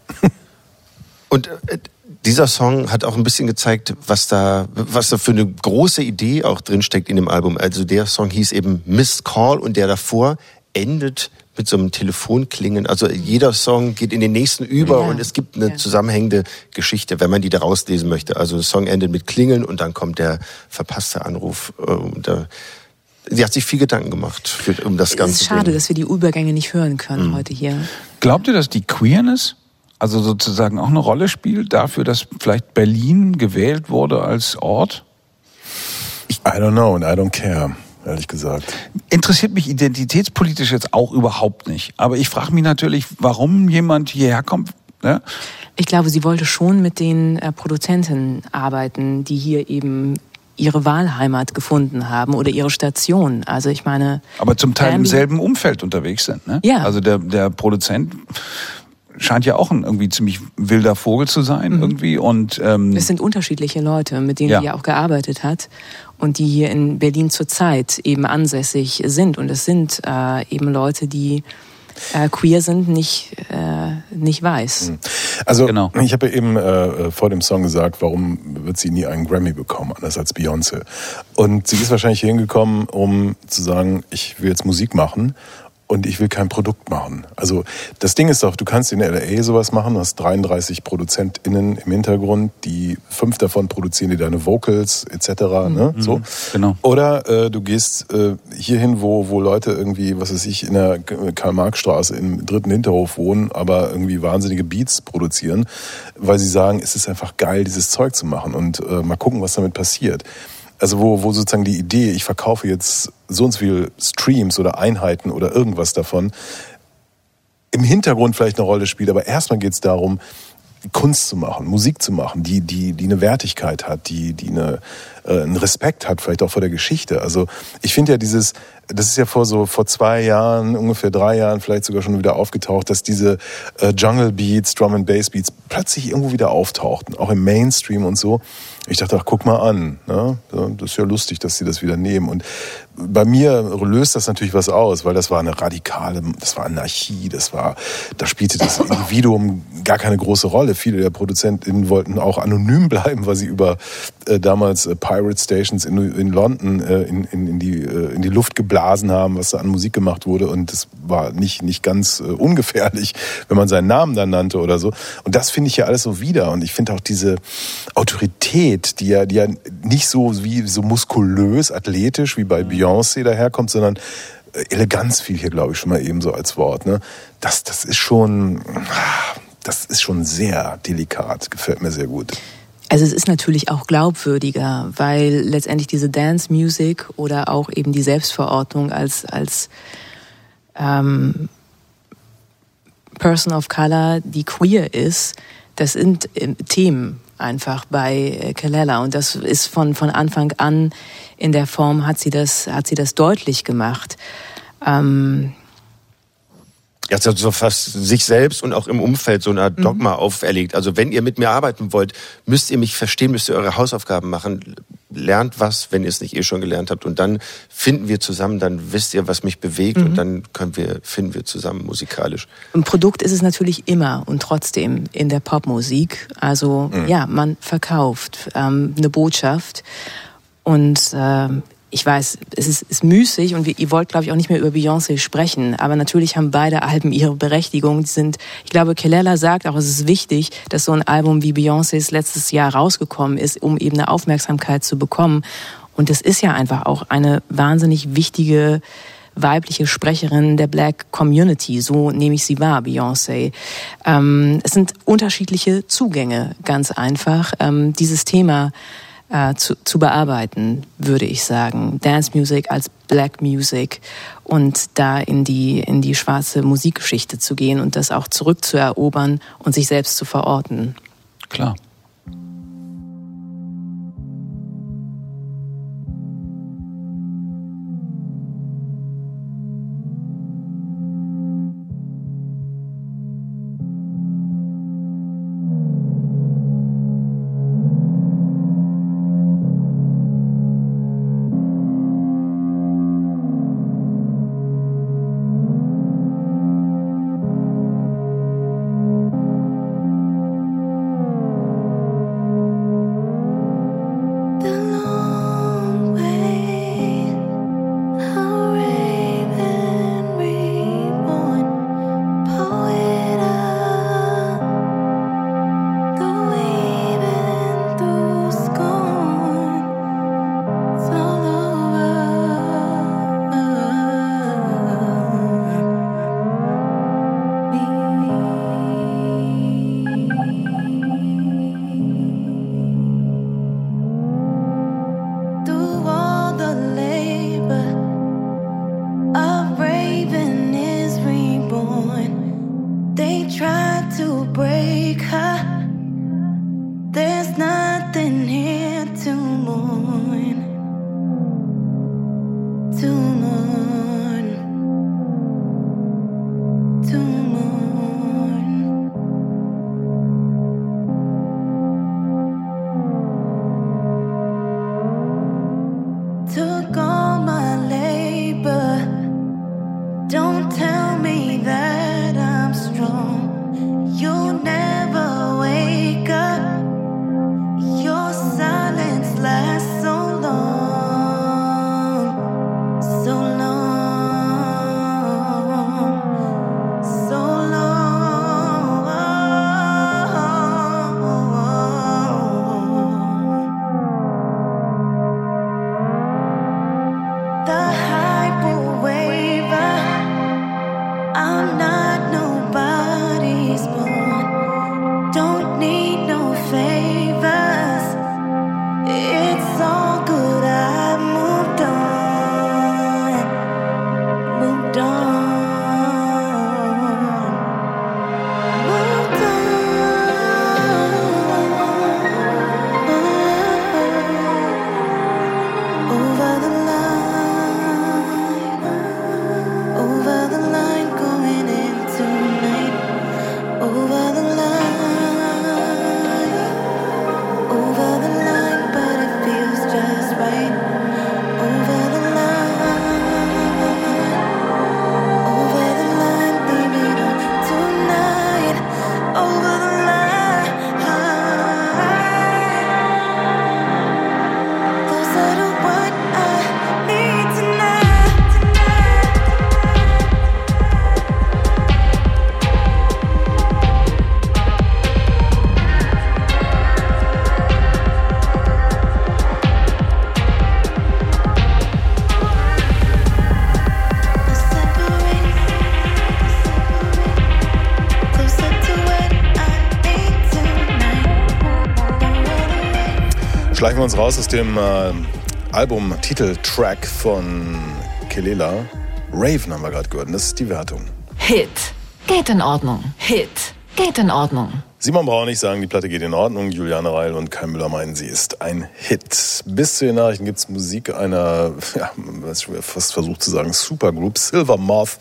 Und äh, dieser Song hat auch ein bisschen gezeigt, was da, was da für eine große Idee auch drinsteckt in dem Album. Also der Song hieß eben Missed Call und der davor endet mit so einem Telefonklingen. Also jeder Song geht in den nächsten über ja. und es gibt eine ja. zusammenhängende Geschichte, wenn man die da rauslesen möchte. Also der Song endet mit Klingeln und dann kommt der verpasste Anruf. Und da, sie hat sich viel Gedanken gemacht für, um das Ganze. Es ist schade, dass wir die Übergänge nicht hören können mhm. heute hier. Glaubt ihr, dass die Queerness also sozusagen auch eine Rolle spielt dafür, dass vielleicht Berlin gewählt wurde als Ort? I don't know and I don't care ehrlich gesagt. Interessiert mich identitätspolitisch jetzt auch überhaupt nicht. Aber ich frage mich natürlich, warum jemand hierher kommt. Ne? Ich glaube, sie wollte schon mit den äh, Produzenten arbeiten, die hier eben ihre Wahlheimat gefunden haben oder ihre Station. Also ich meine. Aber zum Teil im selben Umfeld unterwegs sind. Ne? Ja. Also der, der Produzent scheint ja auch ein irgendwie ziemlich wilder Vogel zu sein irgendwie und ähm, Es sind unterschiedliche Leute, mit denen Ja. sie ja auch gearbeitet hat und die hier in Berlin zurzeit eben ansässig sind. Und es sind äh, eben Leute, die äh, queer sind, nicht, äh, nicht weiß. Also Genau. ich habe ja eben äh, vor dem Song gesagt, warum wird sie nie einen Grammy bekommen, anders als Beyoncé. Und sie ist wahrscheinlich hier hingekommen, um zu sagen, ich will jetzt Musik machen und ich will kein Produkt machen. Also das Ding ist doch, du kannst in LA sowas machen, du hast 33 ProduzentInnen im Hintergrund, die fünf davon produzieren dir deine Vocals etc. Ne? So. genau. Oder äh, du gehst äh, hierhin, wo, wo Leute irgendwie, was weiß ich, in der Karl-Marx-Straße im dritten Hinterhof wohnen, aber irgendwie wahnsinnige Beats produzieren, weil sie sagen, es ist einfach geil, dieses Zeug zu machen und äh, mal gucken, was damit passiert. Also wo, wo sozusagen die Idee, ich verkaufe jetzt so und so viel Streams oder Einheiten oder irgendwas davon, im Hintergrund vielleicht eine Rolle spielt, aber erstmal geht es darum, Kunst zu machen, Musik zu machen, die, die, die eine Wertigkeit hat, die, die eine, äh, einen Respekt hat, vielleicht auch vor der Geschichte. Also ich finde ja dieses, das ist ja vor so vor zwei Jahren, ungefähr drei Jahren, vielleicht sogar schon wieder aufgetaucht, dass diese äh, Jungle Beats, Drum and Bass Beats plötzlich irgendwo wieder auftauchten, auch im Mainstream und so. Ich dachte, ach, guck mal an, ne? Das ist ja lustig, dass sie das wieder nehmen. Und bei mir löst das natürlich was aus, weil das war eine radikale, das war Anarchie, das war, da spielte das Individuum gar keine große Rolle. Viele der ProduzentInnen wollten auch anonym bleiben, weil sie über äh, damals äh, Pirate Stations in, in London äh, in, in, in, die, äh, in die Luft geblasen haben, was da an Musik gemacht wurde. Und das war nicht, nicht ganz äh, ungefährlich, wenn man seinen Namen dann nannte oder so. Und das finde ich ja alles so wieder. Und ich finde auch diese Autorität, die ja, die ja nicht so wie so muskulös, athletisch wie bei Beyoncé daherkommt, sondern äh, Eleganz fiel hier, glaube ich, schon mal eben so als Wort. Ne? Das, das ist schon, das ist schon sehr delikat. Gefällt mir sehr gut. Also es ist natürlich auch glaubwürdiger, weil letztendlich diese Dance Music oder auch eben die Selbstverordnung als, als ähm, Person of Color, die queer ist, das sind ähm, Themen einfach bei äh, Kelela und das ist von, von Anfang an in der Form hat sie das, hat sie das deutlich gemacht. Ähm, Ja, so fast sich selbst und auch im Umfeld so eine Art Dogma auferlegt. Also wenn ihr mit mir arbeiten wollt, müsst ihr mich verstehen, müsst ihr eure Hausaufgaben machen. Lernt was, wenn ihr es nicht eh schon gelernt habt. Und dann finden wir zusammen, dann wisst ihr, was mich bewegt und dann können wir, finden wir zusammen musikalisch. Ein Produkt ist es natürlich immer und trotzdem in der Popmusik. Also ja, man verkauft ähm, eine Botschaft und ähm, ich weiß, es ist, ist müßig und wir, ihr wollt, glaube ich, auch nicht mehr über Beyoncé sprechen, aber natürlich haben beide Alben ihre Berechtigung. Die sind, ich glaube, Kelela sagt auch, es ist wichtig, dass so ein Album wie Beyoncés letztes Jahr rausgekommen ist, um eben eine Aufmerksamkeit zu bekommen. Und das ist ja einfach auch eine wahnsinnig wichtige weibliche Sprecherin der Black Community, so nehme ich sie wahr, Beyoncé. Ähm, es sind unterschiedliche Zugänge, ganz einfach. Ähm, dieses Thema äh, zu, zu bearbeiten, würde ich sagen. Dance Music als Black Music und da in die, in die schwarze Musikgeschichte zu gehen und das auch zurückzuerobern und sich selbst zu verorten. Klar. Schleichen wir uns raus aus dem äh, Album-Titeltrack von Kelela. Raven haben wir gerade gehört. Das ist die Wertung. Hit. Geht in Ordnung. Hit. Geht in Ordnung. Simon ich sagen, die Platte geht in Ordnung. Juliane Reil und Kai Müller meinen, sie ist ein Hit. Bis zu den Nachrichten gibt es Musik einer, ja, was ich fast versucht zu sagen, Supergroup. Silver Moth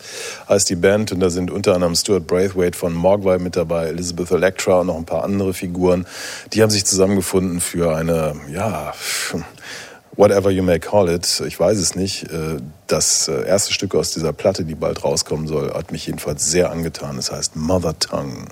heißt die Band und da sind unter anderem Stuart Braithwaite von Mogwai mit dabei, Elizabeth Electra und noch ein paar andere Figuren. Die haben sich zusammengefunden für eine, ja, whatever you may call it, ich weiß es nicht. Äh, das äh, erste Stück aus dieser Platte, die bald rauskommen soll, hat mich jedenfalls sehr angetan. Es heißt Mother Tongue.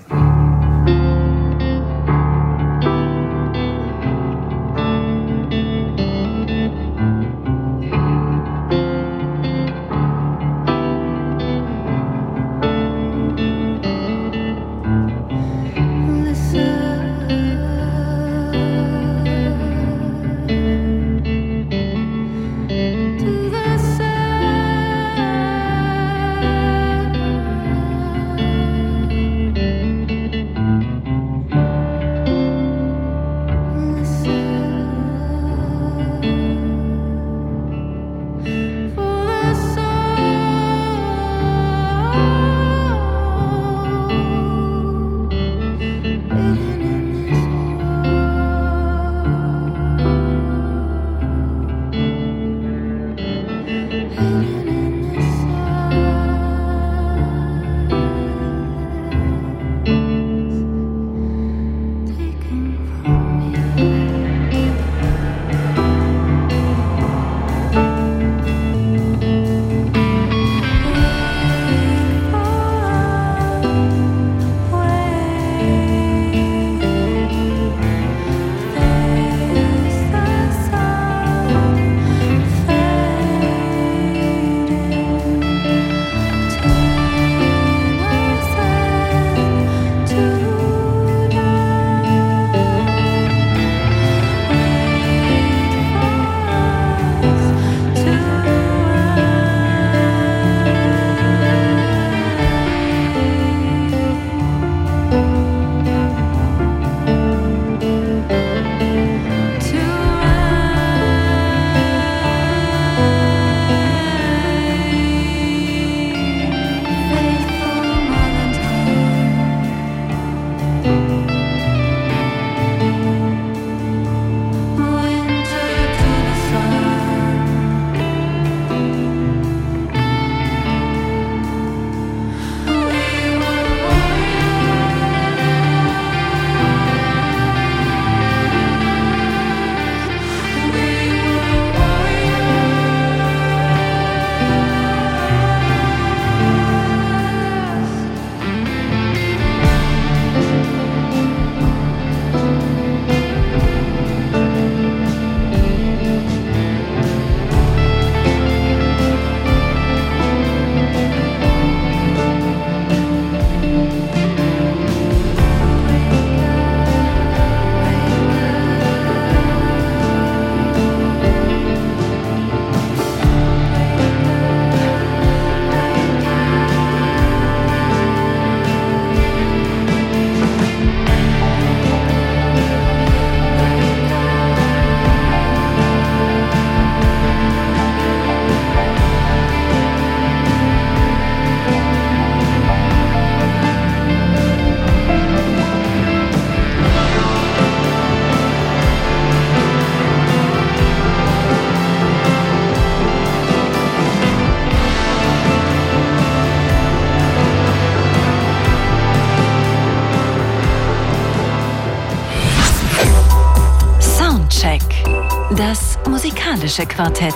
Musikalische Quartett.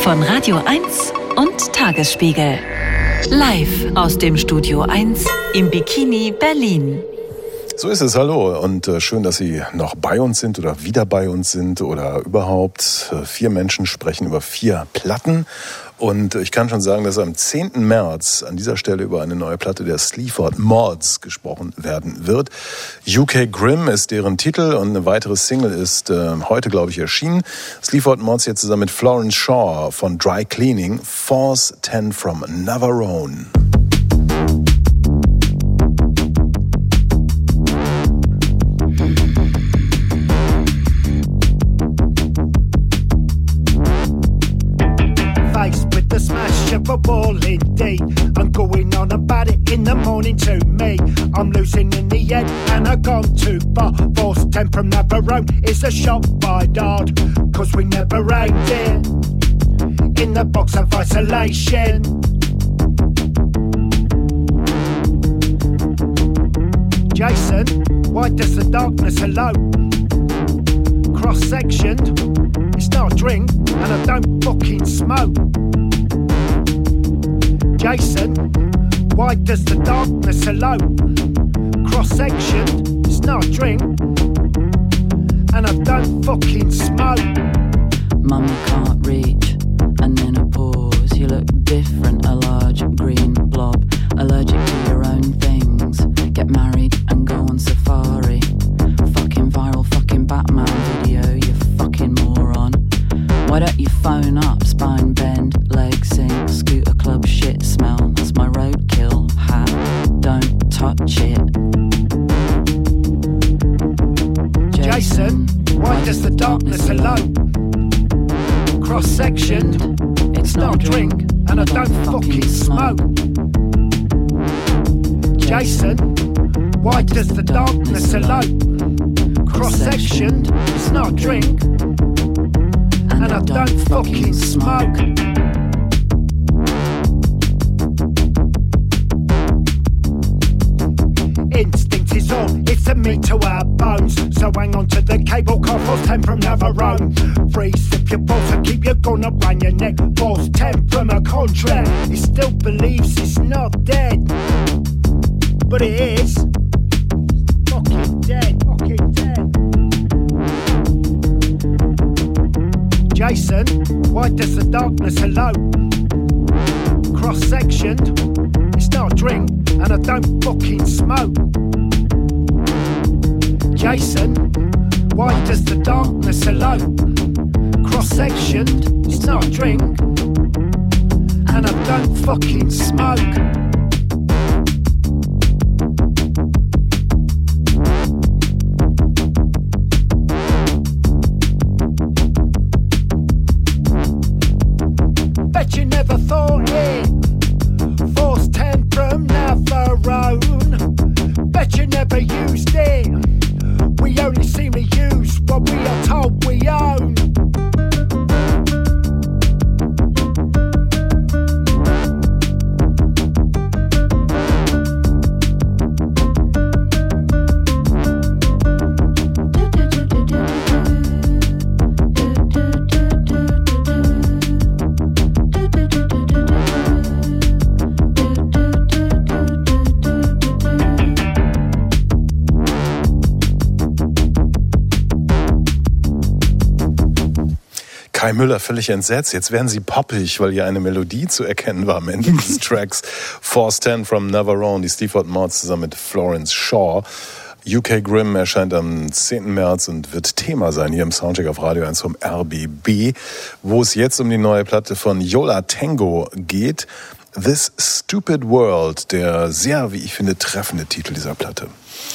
Von Radio 1 und Tagesspiegel. Live aus dem Studio 1 im Bikini Berlin. So ist es, hallo und äh, schön, dass Sie noch bei uns sind oder wieder bei uns sind oder überhaupt. Äh, vier Menschen sprechen über vier Platten und ich kann schon sagen, dass am 10. März an dieser Stelle über eine neue Platte der Sleaford Mods gesprochen werden wird. UK Grimm ist deren Titel und eine weitere Single ist äh, heute, glaube ich, erschienen. Sleaford Mods jetzt zusammen mit Florence Shaw von Dry Cleaning, Force 10 from Navarone. In the morning to me. I'm losing in the end and I've gone too far. Force 10 from Navarone is a shot by dart. Cause we never aimed it in the box of isolation. Jason, why does the darkness alone? Cross sectioned, it's not a drink, and I don't fucking smoke. Jason, why does the darkness alone? Cross section, it's not a drink, and I don't fucking smoke. Mummy can't reach, and then a pause. You look different, a large green blob, allergic to your own things. Get married and go on safari. Fucking viral, fucking Batman video, you fucking moron. Why don't you phone why does the darkness alone? Cross sectioned, it's not drink, and I don't fucking smoke. Instinct is on, it's a meat to our bones. So hang on to the cable car, force 10 from Navarone. Free sip your balls and keep your gun up around your neck. Force 10 from a contract, he still believes it's not dead. But it is. Kai Müller völlig entsetzt. Jetzt werden sie poppig, weil hier eine Melodie zu erkennen war am Ende des Tracks. Force 10 from Navarone, die Steve Mods zusammen mit Florence Shaw. UK Grimm erscheint am 10. März und wird Thema sein hier im Soundcheck auf Radio 1 vom RBB, wo es jetzt um die neue Platte von Yola Tango geht. This Stupid World, der sehr, wie ich finde, treffende Titel dieser Platte.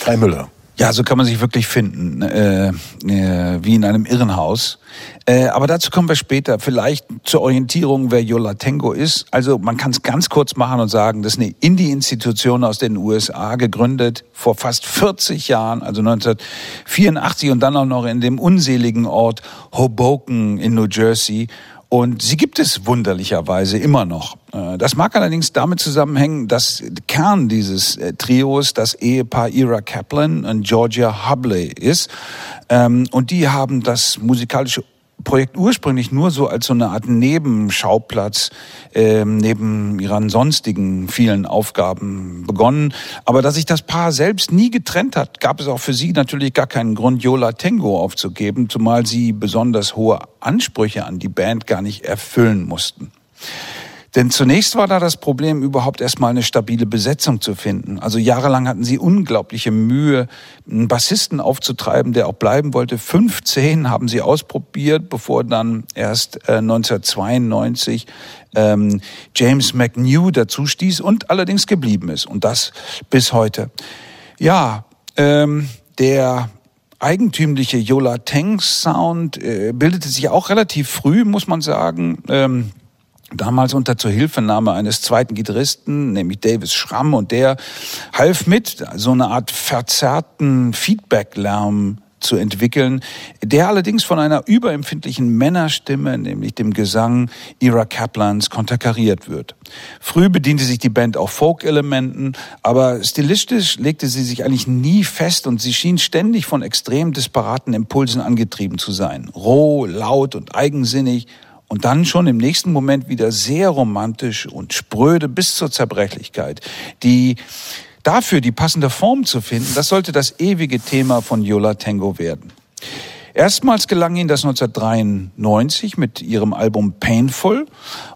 Kai Müller. Ja, so kann man sich wirklich finden, äh, äh, wie in einem Irrenhaus. Äh, aber dazu kommen wir später. Vielleicht zur Orientierung, wer Yola Tango ist. Also man kann es ganz kurz machen und sagen, das ist eine Indie-Institution aus den USA, gegründet vor fast 40 Jahren, also 1984 und dann auch noch in dem unseligen Ort Hoboken in New Jersey. Und sie gibt es wunderlicherweise immer noch. Äh, das mag allerdings damit zusammenhängen, dass Kern dieses äh, Trios das Ehepaar Ira Kaplan und Georgia Hubley ist. Ähm, und die haben das musikalische Projekt ursprünglich nur so als so eine Art Nebenschauplatz ähm, neben ihren sonstigen vielen Aufgaben begonnen. Aber da sich das Paar selbst nie getrennt hat, gab es auch für sie natürlich gar keinen Grund, Yola Tango aufzugeben, zumal sie besonders hohe Ansprüche an die Band gar nicht erfüllen mussten. Denn zunächst war da das Problem, überhaupt erstmal eine stabile Besetzung zu finden. Also jahrelang hatten sie unglaubliche Mühe, einen Bassisten aufzutreiben, der auch bleiben wollte. 15 haben sie ausprobiert, bevor dann erst äh, 1992 ähm, James McNew dazu stieß und allerdings geblieben ist. Und das bis heute. Ja, ähm, der eigentümliche Yola Tang Sound äh, bildete sich auch relativ früh, muss man sagen. Ähm, damals unter Zuhilfenahme eines zweiten Gitarristen, nämlich Davis Schramm, und der half mit, so eine Art verzerrten Feedback-Lärm zu entwickeln, der allerdings von einer überempfindlichen Männerstimme, nämlich dem Gesang Ira Kaplans, konterkariert wird. Früh bediente sich die Band auch Folk-Elementen, aber stilistisch legte sie sich eigentlich nie fest und sie schien ständig von extrem disparaten Impulsen angetrieben zu sein. Roh, laut und eigensinnig und dann schon im nächsten Moment wieder sehr romantisch und spröde bis zur Zerbrechlichkeit. Die dafür die passende Form zu finden, das sollte das ewige Thema von Yola Tango werden. Erstmals gelang ihnen das 1993 mit ihrem Album Painful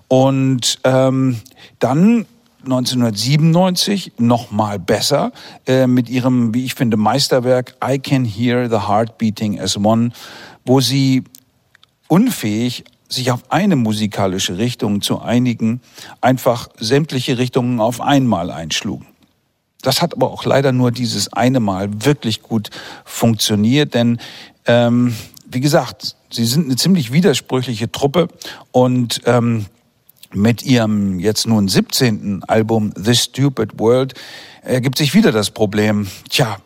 und ähm, dann 1997 noch mal besser äh, mit ihrem, wie ich finde, Meisterwerk I Can Hear the Heart Beating as One, wo sie unfähig sich auf eine musikalische Richtung zu einigen, einfach sämtliche Richtungen auf einmal einschlugen. Das hat aber auch leider nur dieses eine Mal wirklich gut funktioniert, denn ähm, wie gesagt, sie sind eine ziemlich widersprüchliche Truppe und ähm, mit ihrem jetzt nun 17. Album The Stupid World ergibt sich wieder das Problem, tja,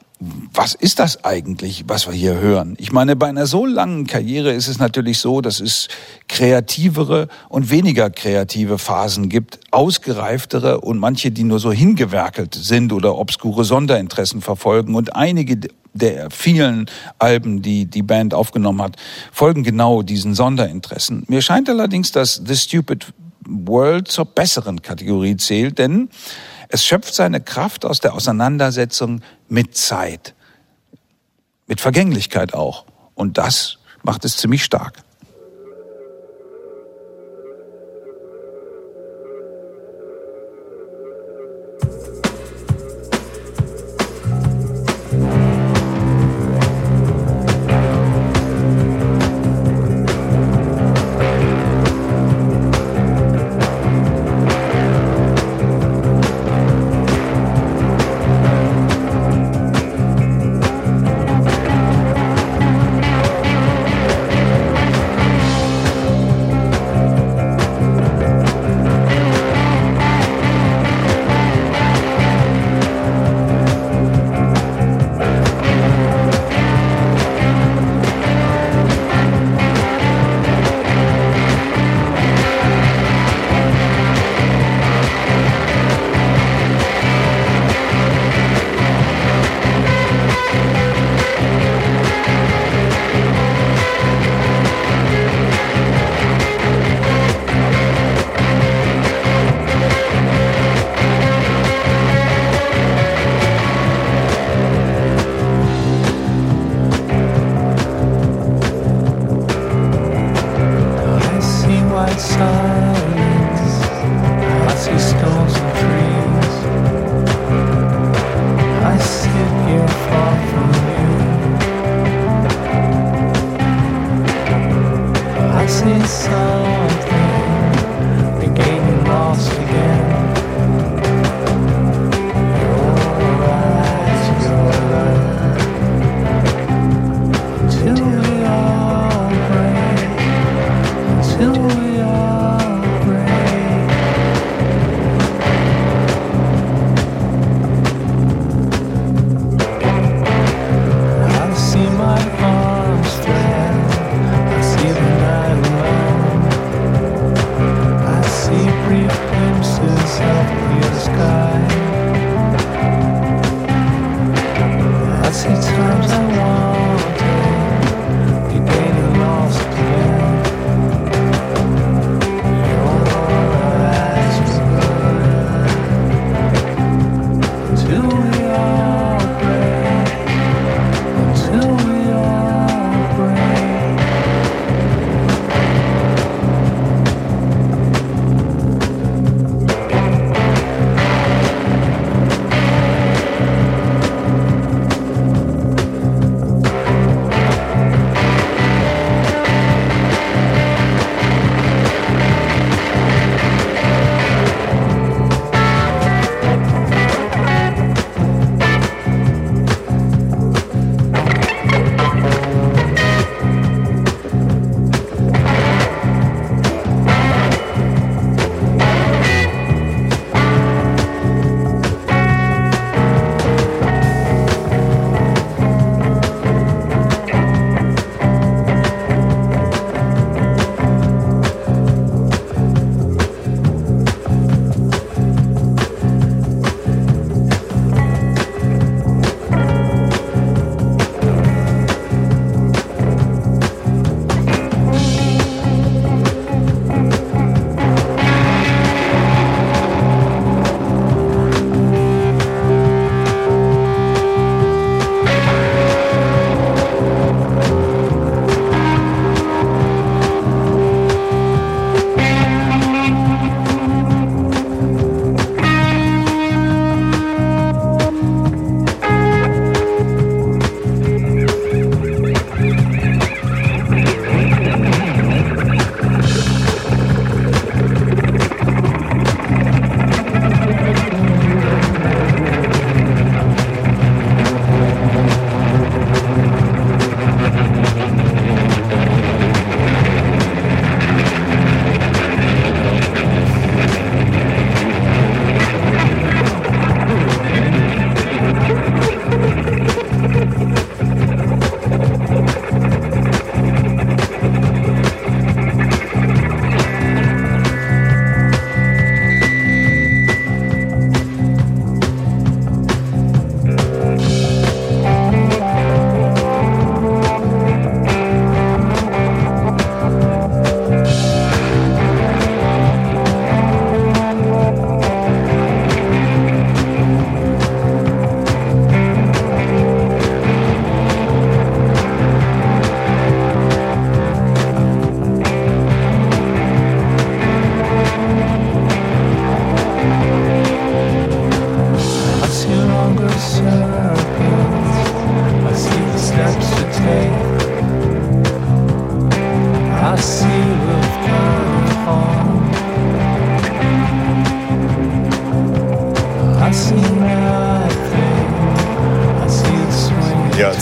was ist das eigentlich, was wir hier hören? Ich meine, bei einer so langen Karriere ist es natürlich so, dass es kreativere und weniger kreative Phasen gibt, ausgereiftere und manche, die nur so hingewerkelt sind oder obskure Sonderinteressen verfolgen. Und einige der vielen Alben, die die Band aufgenommen hat, folgen genau diesen Sonderinteressen. Mir scheint allerdings, dass The Stupid World zur besseren Kategorie zählt, denn es schöpft seine Kraft aus der Auseinandersetzung mit Zeit, mit Vergänglichkeit auch. Und das macht es ziemlich stark.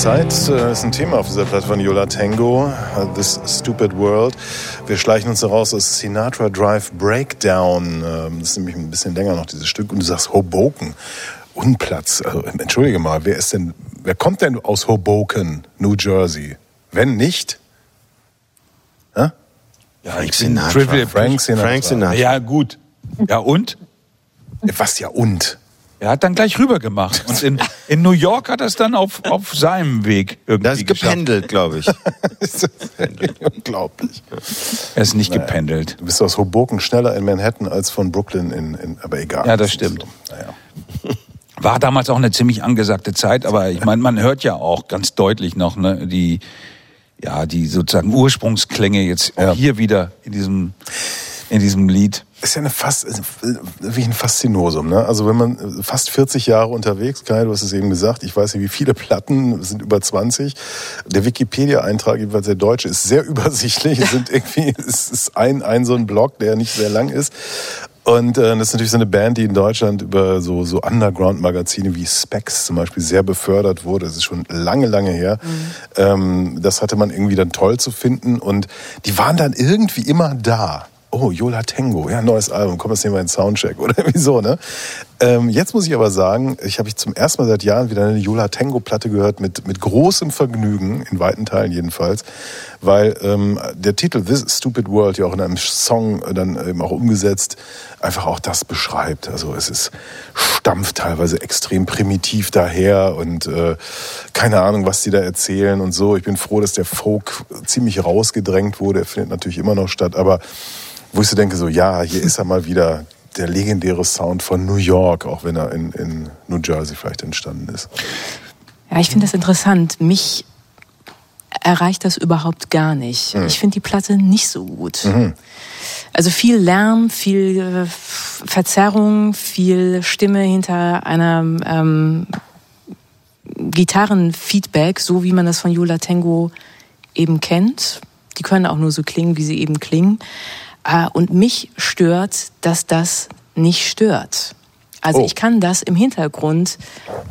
Zeit äh, ist ein Thema auf dieser Platte von Yola Tango, äh, This Stupid World. Wir schleichen uns daraus aus Sinatra Drive Breakdown. Ähm, Das ist nämlich ein bisschen länger noch, dieses Stück. Und du sagst Hoboken. Unplatz. Also, entschuldige mal, wer ist denn, wer kommt denn aus Hoboken, New Jersey? Wenn nicht? Hä? Ja, Frank ich bin Sinatra. Trivial Frank Sinatra. Frank Sinatra. Ja, gut. Ja, und? Was ja und? Er hat dann gleich rüber gemacht. Und in, in New York hat er es dann auf, auf seinem Weg irgendwie Das ist gependelt, glaube ich. Unglaublich. Er ist nicht gependelt. Du bist aus Hoboken schneller in Manhattan als von Brooklyn in, in aber egal. Ja, das stimmt. So. Naja. War damals auch eine ziemlich angesagte Zeit, aber ich meine, man hört ja auch ganz deutlich noch, ne, die, ja, die sozusagen Ursprungsklänge jetzt Ja. hier wieder in diesem, in diesem Lied. Ist ja eine fast wie ein Faszinosum. Ne? Also wenn man fast 40 Jahre unterwegs, Kai, du hast es eben gesagt, ich weiß nicht, wie viele Platten, es sind über 20. Der Wikipedia-Eintrag, jedenfalls der deutsche, ist sehr übersichtlich. Es sind irgendwie, es ist ein, ein so ein Blog, der nicht sehr lang ist. Und äh, das ist natürlich so eine Band, die in Deutschland über so, so Underground-Magazine wie Specs zum Beispiel sehr befördert wurde. Das ist schon lange, lange her. Ähm, das hatte man irgendwie dann toll zu finden. Und die waren dann irgendwie immer da. Oh, Yola Tango, ja, neues Album, komm, jetzt nehmen wir einen Soundcheck oder irgendwie so, ne? Ähm, jetzt muss ich aber sagen, ich habe ich zum ersten Mal seit Jahren wieder eine Yola Tango Platte gehört mit, mit großem Vergnügen, in weiten Teilen jedenfalls, weil ähm, der Titel This Stupid World ja auch in einem Song dann eben auch umgesetzt einfach auch das beschreibt. Also es ist stampft teilweise extrem primitiv daher und äh, keine Ahnung, was die da erzählen und so. Ich bin froh, dass der Folk ziemlich rausgedrängt wurde. Er findet natürlich immer noch statt, aber wo ich so denke, so ja, hier ist er mal wieder der legendäre Sound von New York, auch wenn er in, in New Jersey vielleicht entstanden ist. Ja, ich finde das interessant. Mich erreicht das überhaupt gar nicht. Mhm. Ich finde die Platte nicht so gut. Mhm. Also viel Lärm, viel äh, Verzerrung, viel Stimme hinter einer ähm, Gitarrenfeedback, so wie man das von Yola Tango eben kennt. Die können auch nur so klingen, wie sie eben klingen. Äh, und mich stört, dass das nicht stört. Also oh. ich kann das im Hintergrund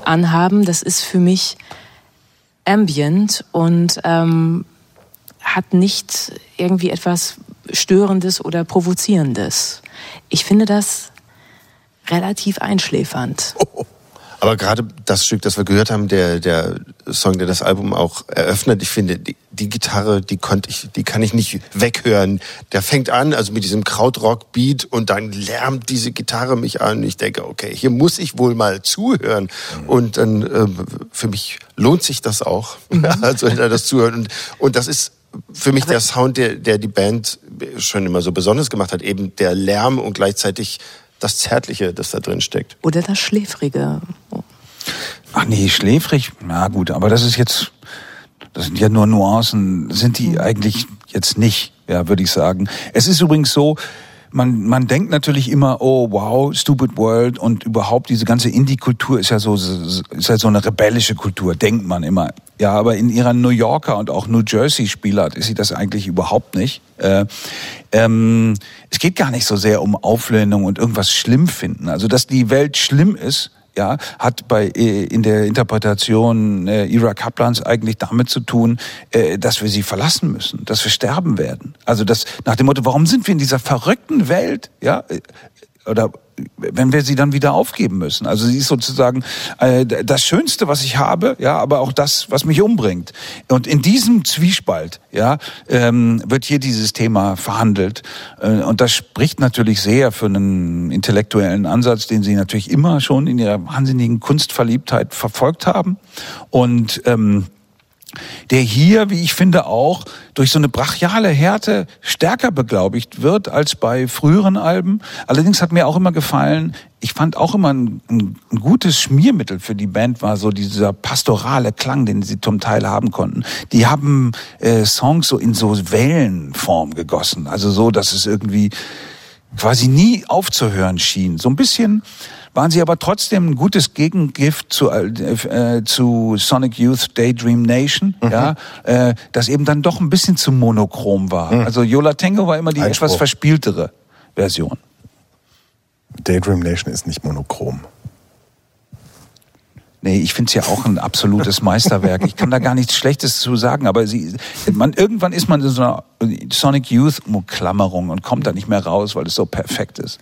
anhaben. Das ist für mich ambient und ähm, hat nicht irgendwie etwas Störendes oder Provozierendes. Ich finde das relativ einschläfernd. Oh. Aber gerade das Stück, das wir gehört haben, der, der Song, der das Album auch eröffnet, ich finde, die, die Gitarre, die konnte ich, die kann ich nicht weghören. Der fängt an, also mit diesem Krautrock-Beat und dann lärmt diese Gitarre mich an. Ich denke, okay, hier muss ich wohl mal zuhören. Und dann, äh, für mich lohnt sich das auch. Mhm. also das Zuhören. Und, und das ist für mich der Sound, der, der die Band schon immer so besonders gemacht hat, eben der Lärm und gleichzeitig das Zärtliche, das da drin steckt. Oder das Schläfrige. Ach nee, schläfrig, na gut, aber das ist jetzt, das sind ja nur Nuancen, sind die eigentlich jetzt nicht, ja, würde ich sagen. Es ist übrigens so, man, man denkt natürlich immer, oh wow, Stupid World und überhaupt diese ganze Indie-Kultur ist ja so, ist ja so eine rebellische Kultur, denkt man immer. Ja, aber in ihrer New Yorker und auch New Jersey Spielart ist sie das eigentlich überhaupt nicht. Äh, ähm, es geht gar nicht so sehr um Auflehnung und irgendwas schlimm finden. Also, dass die Welt schlimm ist, ja, hat bei äh, in der Interpretation äh, Ira Kaplans eigentlich damit zu tun, äh, dass wir sie verlassen müssen, dass wir sterben werden. Also das nach dem Motto, warum sind wir in dieser verrückten Welt, ja, äh, oder wenn wir sie dann wieder aufgeben müssen. Also sie ist sozusagen äh, das Schönste, was ich habe, ja, aber auch das, was mich umbringt. Und in diesem Zwiespalt, ja, ähm, wird hier dieses Thema verhandelt. Äh, und das spricht natürlich sehr für einen intellektuellen Ansatz, den sie natürlich immer schon in ihrer wahnsinnigen Kunstverliebtheit verfolgt haben. Und ähm, der hier, wie ich finde, auch durch so eine brachiale Härte stärker beglaubigt wird als bei früheren Alben. Allerdings hat mir auch immer gefallen, ich fand auch immer ein, ein, gutes Schmiermittel für die Band war so dieser pastorale Klang, den sie zum Teil haben konnten. Die haben äh, Songs so in so Wellenform gegossen, also so, dass es irgendwie quasi nie aufzuhören schien. So ein bisschen waren sie aber trotzdem ein gutes Gegengift zu, äh, zu Sonic Youth Daydream Nation, mhm. ja, äh, das eben dann doch ein bisschen zu monochrom war. Mhm. Also Yola Tango war immer die Einspruch. etwas verspieltere Version. Daydream Nation ist nicht monochrom. Nee, ich finde es ja auch ein absolutes Meisterwerk. Ich kann da gar nichts Schlechtes zu sagen, aber sie, man, irgendwann ist man in so einer Sonic Youth Klammerung und kommt da nicht mehr raus, weil es so perfekt ist.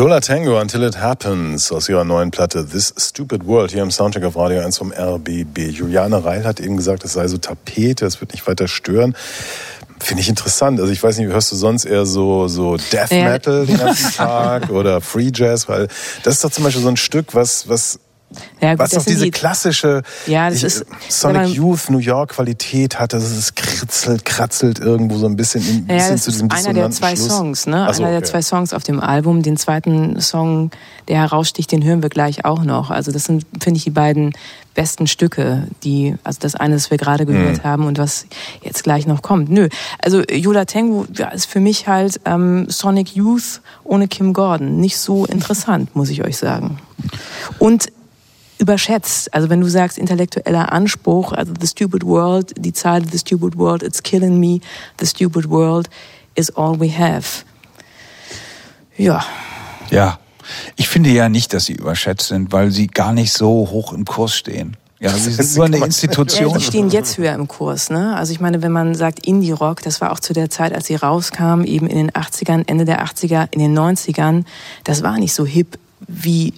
Yola Tango, Until It Happens, aus ihrer neuen Platte This Stupid World, hier im Soundcheck auf Radio 1 vom RBB. Juliane Reil hat eben gesagt, es sei so Tapete, es wird nicht weiter stören. Finde ich interessant. Also ich weiß nicht, hörst du sonst eher so, so Death. Metal den ganzen Tag oder Free Jazz? Weil das ist doch zum Beispiel so ein Stück, was, was Ja, gut, was doch diese die- klassische Ja, ich, ist- Sonic wenn man- Youth New York Qualität hat, dass es kritzelt, kratzelt irgendwo so ein bisschen, in, Ja, bisschen das zu ist diesem einer der zwei Schluss. Songs, ne? Ach so, einer der okay. zwei Songs auf dem Album. Den zweiten Song, der heraussticht, den hören wir gleich auch noch. Also das sind, finde ich, die beiden besten Stücke, die, also das eine, das wir gerade gehört Mhm. haben und was jetzt gleich noch kommt. Nö, also Yola ja, ist für mich halt ähm, Sonic Youth ohne Kim Gordon. Nicht so interessant, muss ich euch sagen. Und überschätzt. Also wenn du sagst intellektueller Anspruch, also The Stupid World, die Zeile The Stupid World, it's killing me, The Stupid World is all we have. Ja, Ja, ich finde ja nicht, dass sie überschätzt sind, weil sie gar nicht so hoch im Kurs stehen. Ja, sie sind nur eine ja, Institution. die stehen jetzt höher im Kurs. Ne? Also ich meine, wenn man sagt Indie-Rock, das war auch zu der Zeit, als sie rauskam, eben in den 80ern, Ende der 80er, in den 90ern, das war nicht so hip wie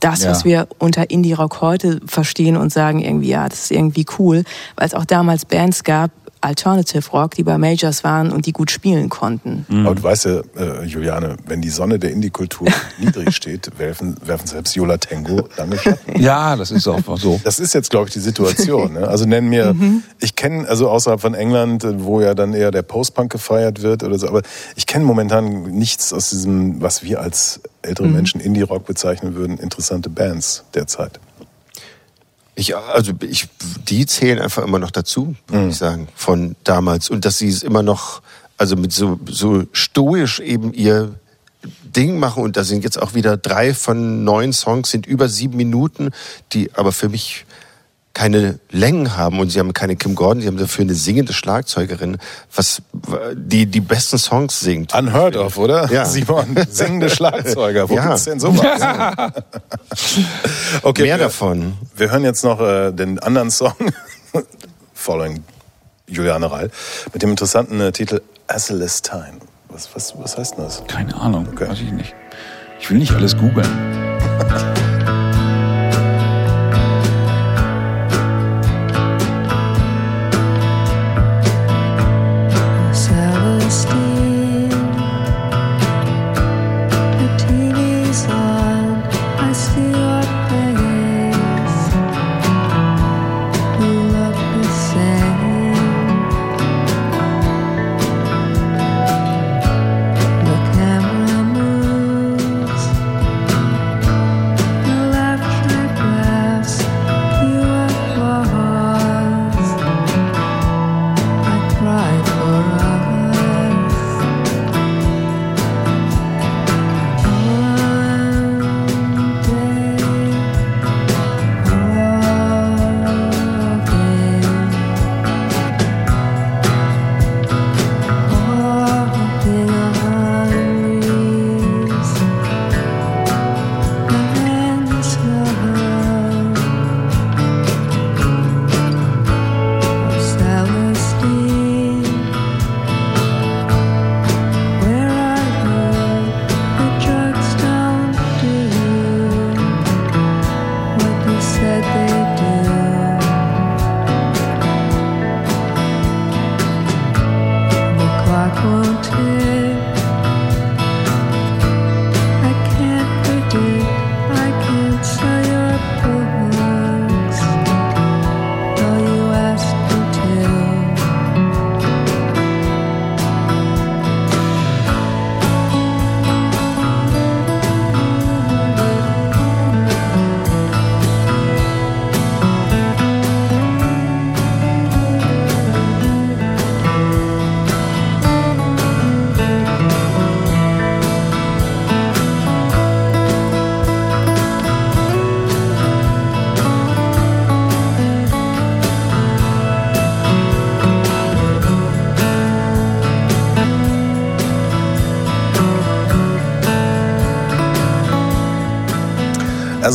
das, Ja. was wir unter Indie-Rock heute verstehen und sagen irgendwie, ja, das ist irgendwie cool, weil es auch damals Bands gab, Alternative Rock, die bei Majors waren und die gut spielen konnten. Aber du weißt ja, äh, Juliane, wenn die Sonne der Indie-Kultur niedrig steht, werfen, werfen selbst Yola Tango lange Schatten. Ja, das ist auch so. Das ist jetzt, glaube ich, die Situation. Ne? Also nenn mir, Mhm. ich kenne, also außerhalb von England, äh, wo ja dann eher der Post-Punk gefeiert wird oder so, aber ich kenne momentan nichts aus diesem, was wir als ältere Mhm. Menschen Indie-Rock bezeichnen würden, interessante Bands derzeit. Ich, also ich, die zählen einfach immer noch dazu, würde ich sagen, von damals. Und dass sie es immer noch, also mit so, so stoisch eben ihr Ding machen. Und da sind jetzt auch wieder drei von neun Songs, sind über sieben Minuten, die aber für mich keine Längen haben und sie haben keine Kim Gordon, sie haben dafür eine singende Schlagzeugerin, was die die besten Songs singt. Unheard of, oder? Ja. Simon, singende Schlagzeuger. Wo Ja. gibt's denn sowas? okay, Mehr wir, davon. Wir hören jetzt noch äh, den anderen Song, Following Juliane Reil, mit dem interessanten äh, Titel Celestine. Was, was, was heißt denn das? Keine Ahnung, Okay. weiß ich nicht. Ich will nicht alles googeln.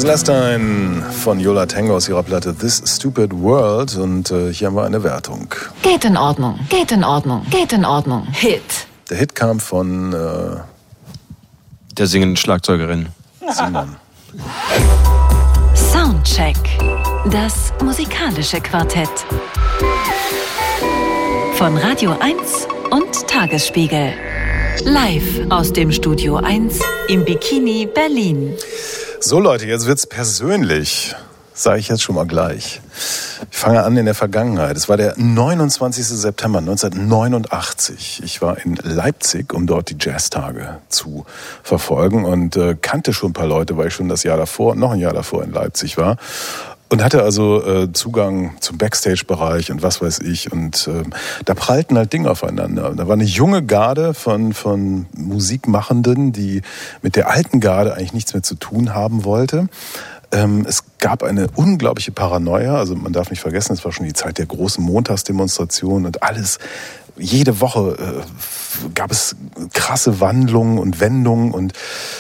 Lastine von Yola Tango aus ihrer Platte This Stupid World und äh, hier haben wir eine Wertung. Geht in Ordnung, geht in Ordnung, geht in Ordnung. Hit. Der Hit kam von äh, Der singenden Schlagzeugerin. Simon. Soundcheck. Das musikalische Quartett. Von Radio 1 und Tagesspiegel. Live aus dem Studio 1 im Bikini Berlin. So Leute, jetzt wird's persönlich. Sage ich jetzt schon mal gleich. Ich fange an in der Vergangenheit. Es war der 29. September 1989. Ich war in Leipzig, um dort die Jazztage zu verfolgen und äh, kannte schon ein paar Leute, weil ich schon das Jahr davor, noch ein Jahr davor in Leipzig war. Und hatte also äh, Zugang zum Backstage-Bereich und was weiß ich. Und äh, da prallten halt Dinge aufeinander. Da war eine junge Garde von, von Musikmachenden, die mit der alten Garde eigentlich nichts mehr zu tun haben wollte. Ähm, es gab eine unglaubliche Paranoia. Also man darf nicht vergessen, es war schon die Zeit der großen Montagsdemonstrationen und alles. Jede Woche äh, gab es krasse Wandlungen und Wendungen und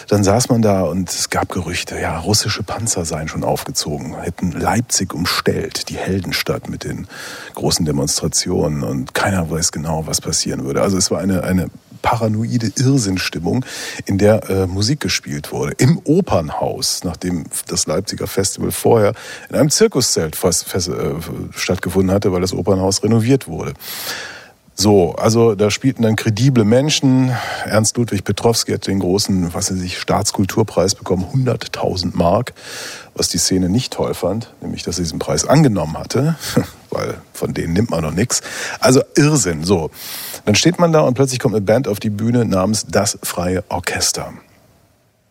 dann saß man da und es gab Gerüchte, ja, russische Panzer seien schon aufgezogen, hätten Leipzig umstellt, die Heldenstadt mit den großen Demonstrationen und keiner weiß genau, was passieren würde. Also es war eine, eine paranoide Irrsinnstimmung, in der äh, Musik gespielt wurde. Im Opernhaus, nachdem das Leipziger Festival vorher in einem Zirkuszelt fast, fest, äh, stattgefunden hatte, weil das Opernhaus renoviert wurde. So, also da spielten dann kredible Menschen. Ernst Ludwig Petrowski hat den großen, was er sich, Staatskulturpreis bekommen, 100.000 Mark, was die Szene nicht toll fand, nämlich dass er diesen Preis angenommen hatte, weil von denen nimmt man noch nichts. Also Irrsinn, so. Dann steht man da und plötzlich kommt eine Band auf die Bühne namens Das Freie Orchester.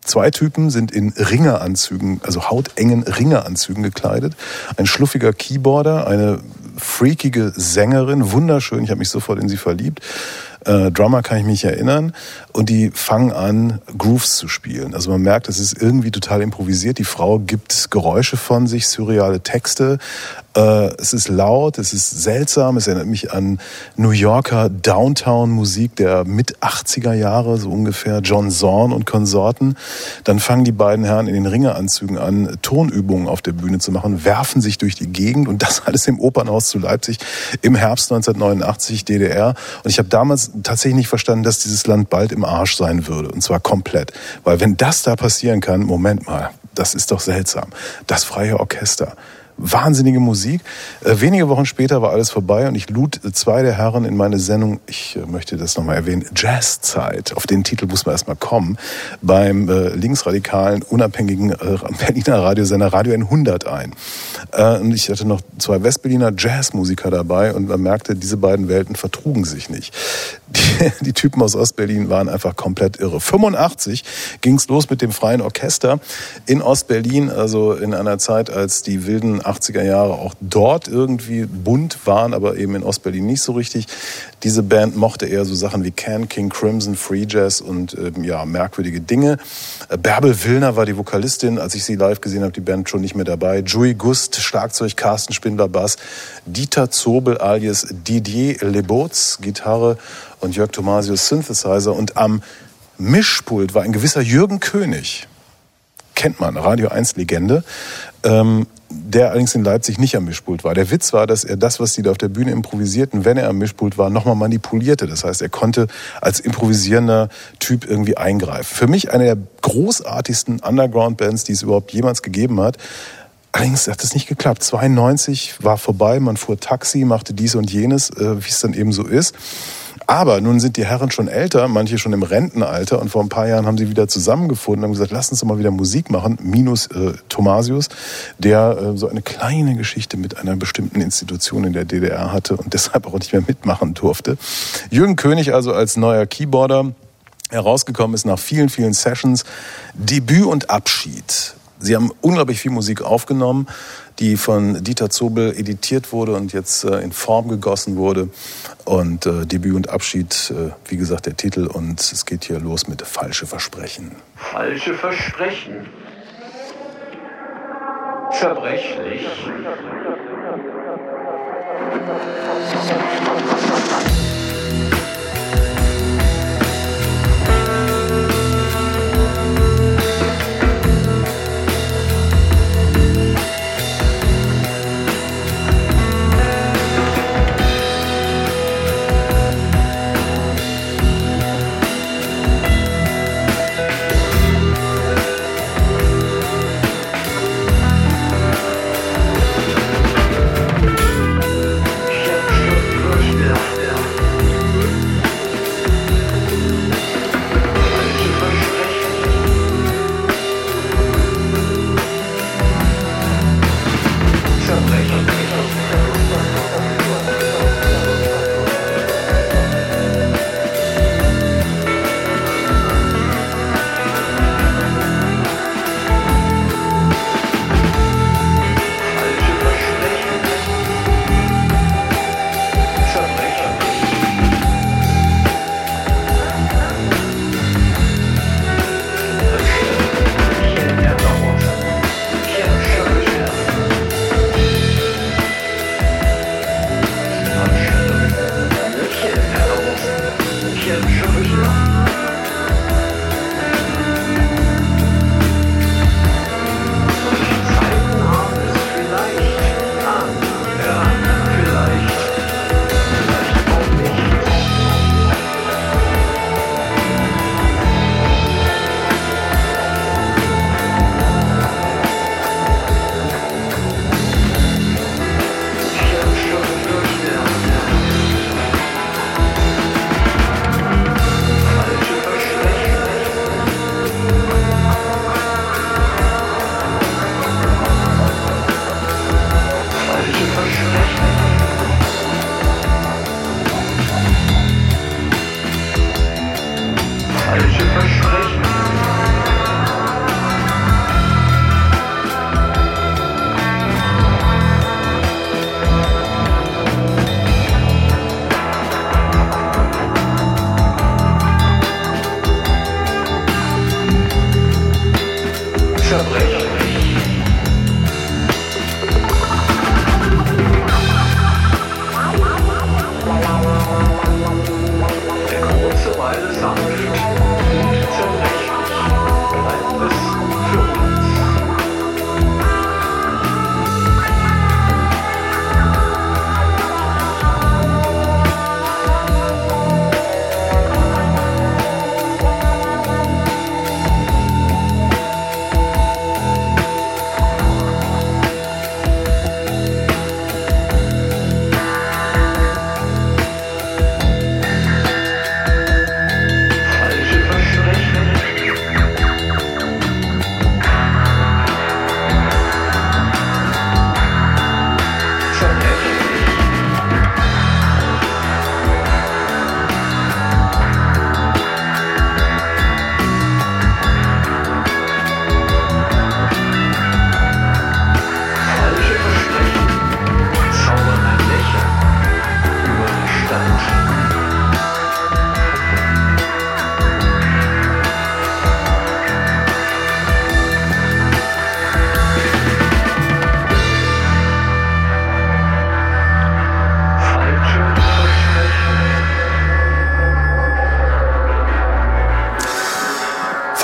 Zwei Typen sind in Ringeranzügen, also hautengen Ringeranzügen gekleidet. Ein schluffiger Keyboarder, eine freakige Sängerin, wunderschön, ich habe mich sofort in sie verliebt. Äh, Drummer kann ich mich erinnern. Und die fangen an, Grooves zu spielen. Also man merkt, es ist irgendwie total improvisiert. Die Frau gibt Geräusche von sich, surreale Texte. Äh, es ist laut, es ist seltsam. Es erinnert mich an New Yorker Downtown-Musik der mit 80er Jahre, so ungefähr. John Zorn und Konsorten. Dann fangen die beiden Herren in den Ringeranzügen an, Tonübungen auf der Bühne zu machen, werfen sich durch die Gegend und das alles im Opernhaus zu Leipzig im Herbst 1989 DDR. Und ich habe damals tatsächlich nicht verstanden, dass dieses Land bald im Arsch sein würde. Und zwar komplett. Weil wenn das da passieren kann, Moment mal, das ist doch seltsam. Das freie Orchester. Wahnsinnige Musik. Äh, wenige Wochen später war alles vorbei und ich lud zwei der Herren in meine Sendung, ich äh, möchte das nochmal erwähnen, Jazzzeit. Auf den Titel muss man erstmal kommen. Beim äh, linksradikalen, unabhängigen äh, Berliner Radiosender Radio N100 ein. Äh, und ich hatte noch zwei Westberliner Jazzmusiker dabei und man merkte, diese beiden Welten vertrugen sich nicht. Die, die Typen aus Ostberlin waren einfach komplett irre. 85 ging's los mit dem freien Orchester in Ostberlin, also in einer Zeit, als die wilden 80er Jahre auch dort irgendwie bunt waren, aber eben in Ostberlin nicht so richtig. Diese Band mochte eher so Sachen wie Can, King Crimson, Free Jazz und ähm, ja, merkwürdige Dinge. Äh, Bärbel Willner war die Vokalistin, als ich sie live gesehen habe, die Band schon nicht mehr dabei. Joey Gust, Schlagzeug, Carsten Spindler, Bass. Dieter Zobel alias Didier Lebotz, Gitarre und Jörg Tomasius Synthesizer. Und am Mischpult war ein gewisser Jürgen König. Kennt man, Radio 1 Legende. Ähm, der allerdings in Leipzig nicht am Mischpult war. Der Witz war, dass er das, was die da auf der Bühne improvisierten, wenn er am Mischpult war, nochmal manipulierte. Das heißt, er konnte als improvisierender Typ irgendwie eingreifen. Für mich eine der großartigsten Underground-Bands, die es überhaupt jemals gegeben hat. Allerdings hat es nicht geklappt. 92 war vorbei, man fuhr Taxi, machte dies und jenes, äh, wie es dann eben so ist. Aber nun sind die Herren schon älter, manche schon im Rentenalter und vor ein paar Jahren haben sie wieder zusammengefunden und haben gesagt, lass uns doch mal wieder Musik machen, minus äh, Thomasius, der äh, so eine kleine Geschichte mit einer bestimmten Institution in der DDR hatte und deshalb auch nicht mehr mitmachen durfte. Jürgen König also als neuer Keyboarder herausgekommen ist nach vielen, vielen Sessions Debüt und Abschied. Sie haben unglaublich viel Musik aufgenommen, die von Dieter Zobel editiert wurde und jetzt äh, in Form gegossen wurde. Und äh, Debüt und Abschied, äh, wie gesagt, der Titel. Und es geht hier los mit Falsche Versprechen. Falsche Versprechen. Zerbrechlich.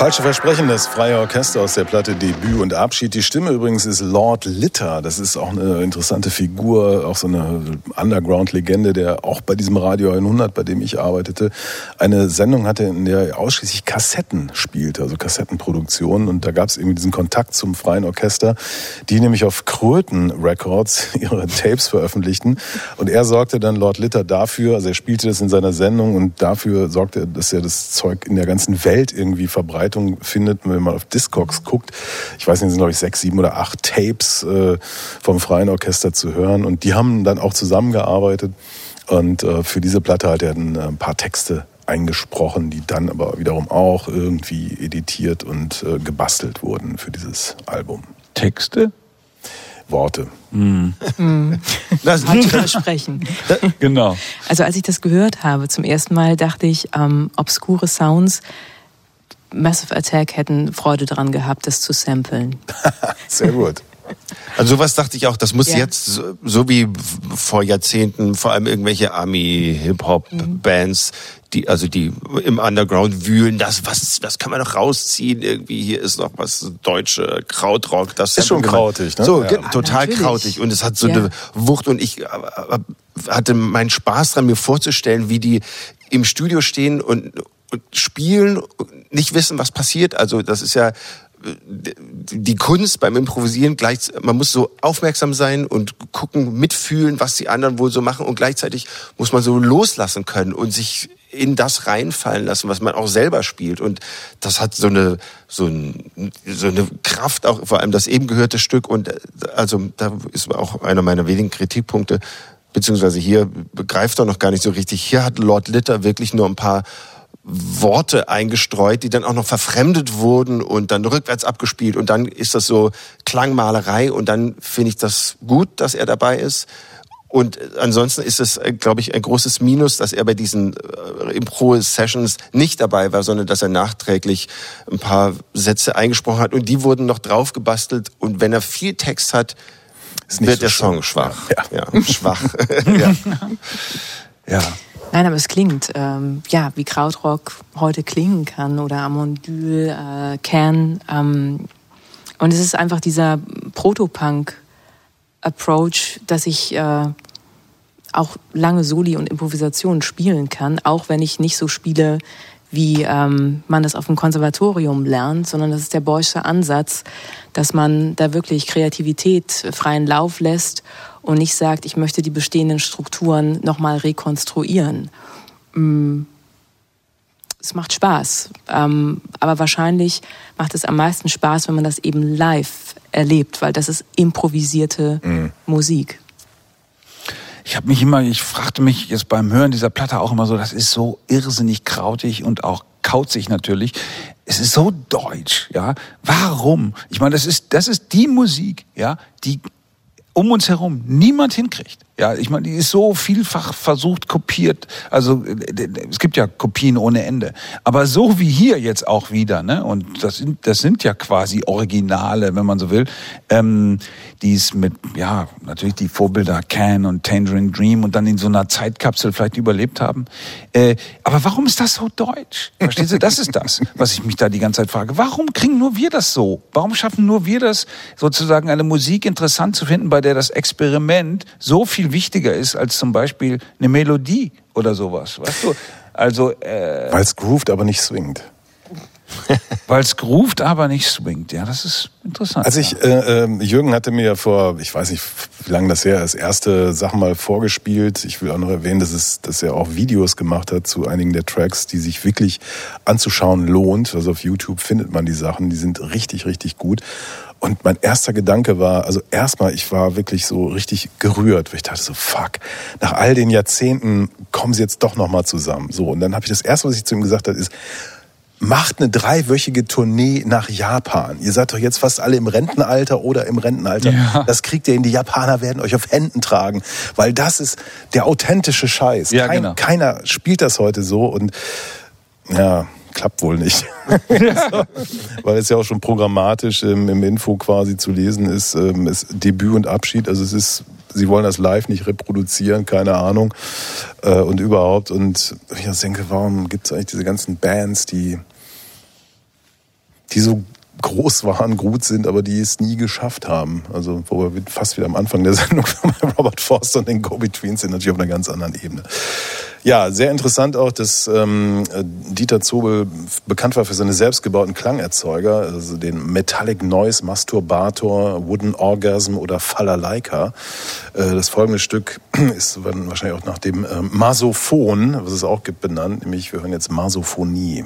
Falsche Versprechen, das freie Orchester aus der Platte Debüt und Abschied. Die Stimme übrigens ist Lord Litter. Das ist auch eine interessante Figur, auch so eine Underground-Legende, der auch bei diesem Radio 100, bei dem ich arbeitete, eine Sendung hatte, in der er ausschließlich Kassetten spielte, also Kassettenproduktionen. Und da gab es irgendwie diesen Kontakt zum freien Orchester, die nämlich auf Kröten Records ihre Tapes veröffentlichten. Und er sorgte dann Lord Litter dafür, also er spielte das in seiner Sendung und dafür sorgte er, dass er das Zeug in der ganzen Welt irgendwie Verbreitung findet, wenn man auf Discogs guckt. Ich weiß nicht, sind glaube ich sechs, sieben oder acht Tapes äh, vom Freien Orchester zu hören. Und die haben dann auch zusammengearbeitet. Und äh, für diese Platte hat er äh, ein paar Texte eingesprochen, die dann aber wiederum auch irgendwie editiert und äh, gebastelt wurden für dieses Album. Texte? Worte. Mm. Das versprechen. genau. Also als ich das gehört habe zum ersten Mal, dachte ich, ähm, obskure Sounds Massive Attack hätten Freude daran gehabt, das zu samplen. Sehr gut. Also sowas dachte ich auch, das muss ja. jetzt so, so, wie vor Jahrzehnten vor allem irgendwelche Army-Hip-Hop-Bands, die also die im Underground wühlen, das was das kann man noch rausziehen irgendwie hier ist noch was deutsche Krautrock, das ist schon krautig, ne? So ja. total Natürlich. krautig und es hat so ja. eine Wucht und ich äh, äh, hatte meinen Spaß dran mir vorzustellen, wie die im Studio stehen und spielen, nicht wissen, was passiert. Also das ist ja die Kunst beim Improvisieren gleich, man muss so aufmerksam sein und gucken, mitfühlen, was die anderen wohl so machen. Und gleichzeitig muss man so loslassen können und sich in das reinfallen lassen, was man auch selber spielt. Und das hat so eine so, ein, so eine Kraft auch vor allem das eben gehörte Stück. Und also da ist auch einer meiner wenigen Kritikpunkte beziehungsweise hier begreift er noch gar nicht so richtig. Hier hat Lord Litter wirklich nur ein paar Worte eingestreut, die dann auch noch verfremdet wurden und dann rückwärts abgespielt und dann ist das so Klangmalerei und dann finde ich das gut, dass er dabei ist. Und ansonsten ist es, äh, glaube ich, ein großes Minus, dass er bei diesen äh, Impro-Sessions nicht dabei war, sondern dass er nachträglich ein paar Sätze eingesprochen hat und die wurden noch drauf gebastelt. Und wenn er viel Text hat, wird so der Song schwach. Ja, ja schwach. ja. ja. Nein, aber es klingt, ähm, ja, wie Krautrock heute klingen kann oder Amondyl, äh, Can. Ähm, und es ist einfach dieser Proto-Punk-Approach, dass ich äh, auch lange Soli und Improvisation spielen kann, auch wenn ich nicht so spiele, wie ähm, man das auf dem Konservatorium lernt, sondern das ist der Boysche Ansatz, dass man da wirklich Kreativität freien Lauf lässt und nicht sagt, ich möchte die bestehenden Strukturen nochmal rekonstruieren. Mm. Es macht Spaß, ähm, aber wahrscheinlich macht es am meisten Spaß, wenn man das eben live erlebt, weil das ist improvisierte mhm. Musik. Ich habe mich immer, ich fragte mich jetzt beim Hören dieser Platte auch immer so, das ist so irrsinnig krautig und auch kauzig natürlich. Es ist so deutsch, ja. Warum? Ich meine, das ist, das ist die Musik, ja, die um uns herum niemand hinkriegt. Ja, ich meine, die ist so vielfach versucht, kopiert. Also es gibt ja Kopien ohne Ende. Aber so wie hier jetzt auch wieder, ne? Und das sind, das sind ja quasi Originale, wenn man so will. Ähm, die es mit, ja, natürlich die Vorbilder Can und Tangerine Dream und dann in so einer Zeitkapsel vielleicht überlebt haben. Äh, aber warum ist das so deutsch? Verstehst du? Das ist das, was ich mich da die ganze Zeit frage. Warum kriegen nur wir das so? Warum schaffen nur wir das, sozusagen eine Musik interessant zu finden, bei der das Experiment so viel viel wichtiger ist als zum Beispiel eine Melodie oder sowas. Weißt du? Also, äh, Weil es groovt, aber nicht swingt. Weil es groovt, aber nicht swingt. Ja, das ist interessant. Also ich, äh, äh, Jürgen hatte mir vor, ich weiß nicht, wie lange das her ist, erste Sachen mal vorgespielt. Ich will auch noch erwähnen, dass, es, dass er auch Videos gemacht hat zu einigen der Tracks, die sich wirklich anzuschauen lohnt. Also auf YouTube findet man die Sachen, die sind richtig, richtig gut. Und mein erster Gedanke war, also erstmal, ich war wirklich so richtig gerührt, weil ich dachte so, fuck, nach all den Jahrzehnten kommen sie jetzt doch nochmal zusammen. So, und dann habe ich das erste, was ich zu ihm gesagt habe, ist, macht eine dreiwöchige Tournee nach Japan. Ihr seid doch jetzt fast alle im Rentenalter oder im Rentenalter. Ja. Das kriegt ihr hin. Die Japaner werden euch auf Händen tragen, weil das ist der authentische Scheiß. Ja, Kein, genau. Keiner spielt das heute so und ja, klappt wohl nicht. Weil es ja auch schon programmatisch im, im, Info quasi zu lesen ist, ähm, ist Debüt und Abschied. Also es ist, sie wollen das live nicht reproduzieren, keine Ahnung. Äh, und überhaupt. Und ich denke, warum gibt es eigentlich diese ganzen Bands, die die so groß waren, gut sind, aber die es nie geschafft haben. Also wo wir fast wieder am Anfang der Sendung bei Robert Forster und den Go-Betweens sind, natürlich auf einer ganz anderen Ebene. Ja, sehr interessant auch, dass ähm, Dieter Zobel bekannt war für seine selbstgebauten Klangerzeuger, also den Metallic Noise Masturbator, Wooden Orgasm oder Falalaika. Äh, das folgende Stück ist wahrscheinlich auch nach dem ähm, Masophon, was es auch gibt, benannt, nämlich wir hören jetzt Masophonie.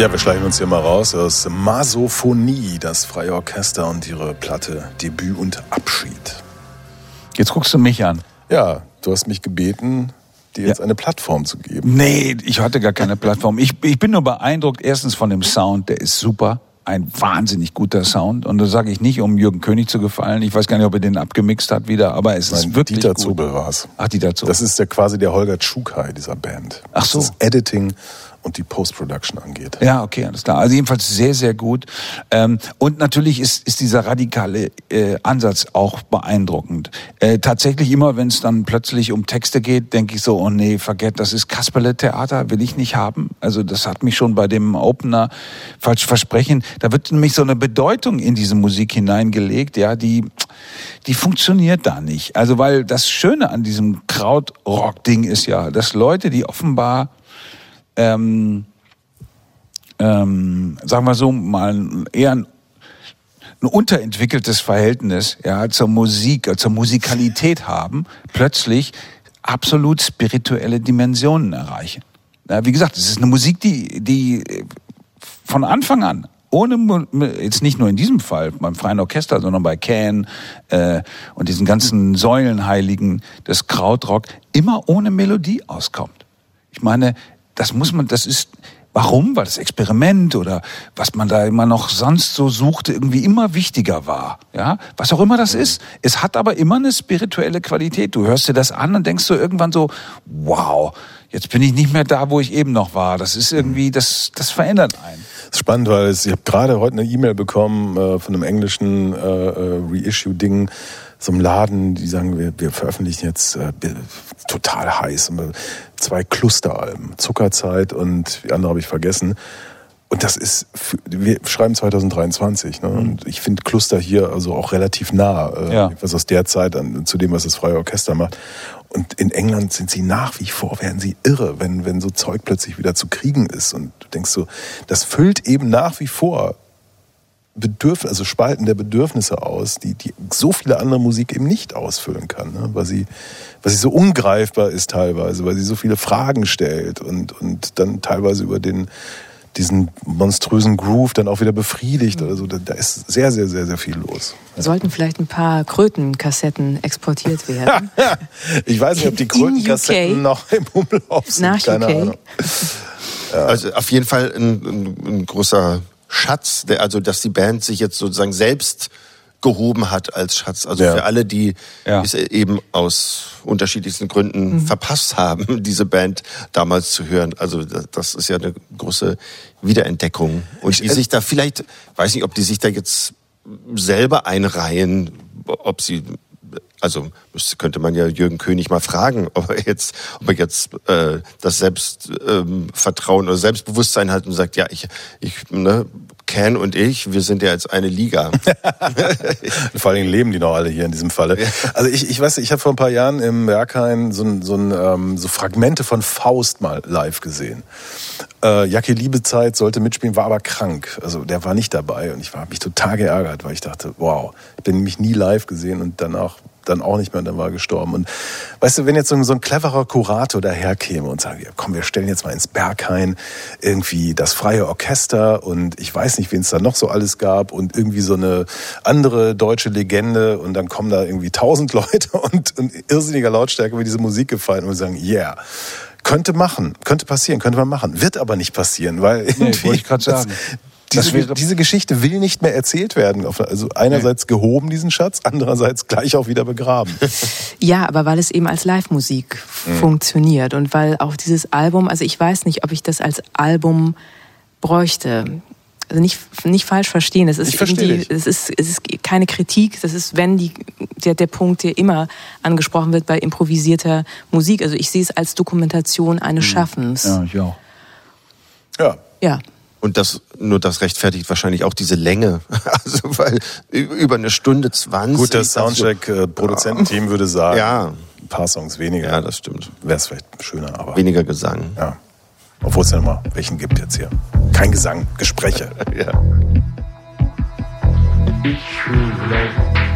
Ja, wir schleichen uns hier mal raus aus Masophonie, das Freie Orchester und ihre Platte Debüt und Abschied. Jetzt guckst du mich an. Ja, du hast mich gebeten, dir jetzt eine Plattform zu geben. Nee, ich hatte gar keine Plattform. Ich, ich bin nur beeindruckt, erstens von dem Sound, der ist super. Ein wahnsinnig guter Sound. Und das sage ich nicht, um Jürgen König zu gefallen. Ich weiß gar nicht, ob er den abgemixt hat wieder, aber es ist Nein, wirklich Dieter gut. Zobel war es. Ach, Dieter Zobel. Das ist der quasi der Holger Tschukai dieser Band. Ach so. Das ist Editing und die Post-Production angeht. Ja, okay, alles klar. Also jedenfalls sehr, sehr gut. Ähm, und natürlich ist, ist dieser radikale äh, Ansatz auch beeindruckend. Äh, tatsächlich immer, wenn es dann plötzlich um Texte geht, denke ich so, oh nee, vergett, das ist Kasperle-Theater, will ich nicht haben. Also das hat mich schon bei dem Opener falsch versprechen. Da wird nämlich so eine Bedeutung in diese Musik hineingelegt, ja, die, die funktioniert da nicht. Also weil das Schöne an diesem Krautrock-Ding ist ja, dass Leute, die offenbar ähm, ähm, sagen wir so, mal eher ein, ein unterentwickeltes Verhältnis ja, zur Musik, äh, zur Musikalität haben, plötzlich absolut spirituelle Dimensionen erreichen. Ja, wie gesagt, es ist eine Musik, die, die äh, von Anfang an, ohne, jetzt nicht nur in diesem Fall beim Freien Orchester, sondern bei Can äh, und diesen ganzen Säulenheiligen des Krautrock, immer ohne Melodie auskommt. Ich meine, das muss man, das ist, warum? Weil das Experiment oder was man da immer noch sonst so suchte, irgendwie immer wichtiger war. Ja, was auch immer das ist. Es hat aber immer eine spirituelle Qualität. Du hörst dir das an und denkst so irgendwann so, wow, jetzt bin ich nicht mehr da, wo ich eben noch war. Das ist irgendwie, das, das verändert einen. Das ist spannend, weil es, ich habe gerade heute eine E-Mail bekommen äh, von einem englischen äh, äh, Reissue-Ding, so einem Laden, die sagen, wir, wir veröffentlichen jetzt äh, total heiß äh, zwei Clusteralben, Zuckerzeit und die andere habe ich vergessen. Und das ist, wir schreiben 2023, ne? und ich finde Cluster hier also auch relativ nah, äh, Ja. was aus der Zeit an, zu dem, was das Freie Orchester macht. Und in England sind sie nach wie vor, werden sie irre, wenn, wenn so Zeug plötzlich wieder zu kriegen ist. Und du denkst so, das füllt eben nach wie vor Bedürf also Spalten der Bedürfnisse aus, die, die so viele andere Musik eben nicht ausfüllen kann, ne? weil, sie, weil sie so ungreifbar ist teilweise, weil sie so viele Fragen stellt und, und dann teilweise über den, diesen monströsen Groove dann auch wieder befriedigt oder so. Da, da ist sehr, sehr, sehr, sehr viel los. Sollten vielleicht ein paar Krötenkassetten exportiert werden. Ich weiß nicht, ob die Krötenkassetten noch im Umlauf sind. Nach keine UK? Ahnung. Also auf jeden Fall ein, ein, ein großer Schatz, der, also dass die Band sich jetzt sozusagen selbst gehoben hat als Schatz. Also Ja. für alle, die Ja. es eben aus unterschiedlichsten Gründen verpasst haben, diese Band damals zu hören. Also das, das ist ja eine große Wiederentdeckung. Und die sich da vielleicht, weiß nicht, ob die sich da jetzt selber einreihen, ob sie also müsste, könnte man ja Jürgen König mal fragen, ob er jetzt, ob er jetzt äh, das Selbstvertrauen ähm, Vertrauen oder Selbstbewusstsein hat und sagt, ja, ich, ich, ne, Ken und ich, wir sind ja jetzt eine Liga. Vor allen Dingen leben die noch alle hier in diesem Falle. Also ich, ich weiß, ich habe vor ein paar Jahren im Berghain so, ein, so, ein, ähm, so Fragmente von Faust mal live gesehen. Äh, Jacke Liebezeit sollte mitspielen, war aber krank. Also der war nicht dabei und ich habe mich total geärgert, weil ich dachte, wow, ich bin nämlich nie live gesehen und danach dann auch nicht mehr und dann war er gestorben. Und weißt du, wenn jetzt so ein, so ein cleverer Kurator daherkäme und sagt, ja, komm, wir stellen jetzt mal ins Berghain irgendwie das freie Orchester und ich weiß nicht, wen es da noch so alles gab und irgendwie so eine andere deutsche Legende und dann kommen da irgendwie tausend Leute und in irrsinniger Lautstärke wird diese Musik gefallen und wir sagen, yeah. Könnte machen, könnte passieren, könnte man machen, wird aber nicht passieren, weil irgendwie wollte ich das- sagen. Diese, wäre- diese Geschichte will nicht mehr erzählt werden. Also einerseits gehoben diesen Schatz, andererseits gleich auch wieder begraben. Ja, aber weil es eben als Live-Musik Mhm. funktioniert und weil auch dieses Album, also ich weiß nicht, ob ich das als Album bräuchte. Also nicht, nicht falsch verstehen. Es ist, irgendwie- es ist, es ist keine Kritik. Das ist, wenn die, der, der Punkt, der immer angesprochen wird bei improvisierter Musik. Also ich sehe es als Dokumentation eines Schaffens. Ja, ich auch. Ja. ja. Und das, nur das rechtfertigt wahrscheinlich auch diese Länge. Also, weil über eine Stunde zwanzig. Gut, das Soundcheck-Produzententeam würde sagen, Ja. ein paar Songs weniger. Ja, das stimmt. Wäre es vielleicht schöner, aber Weniger Gesang. ja. Obwohl es ja nochmal welchen gibt jetzt hier. Kein Gesang, Gespräche. Ja. Weg von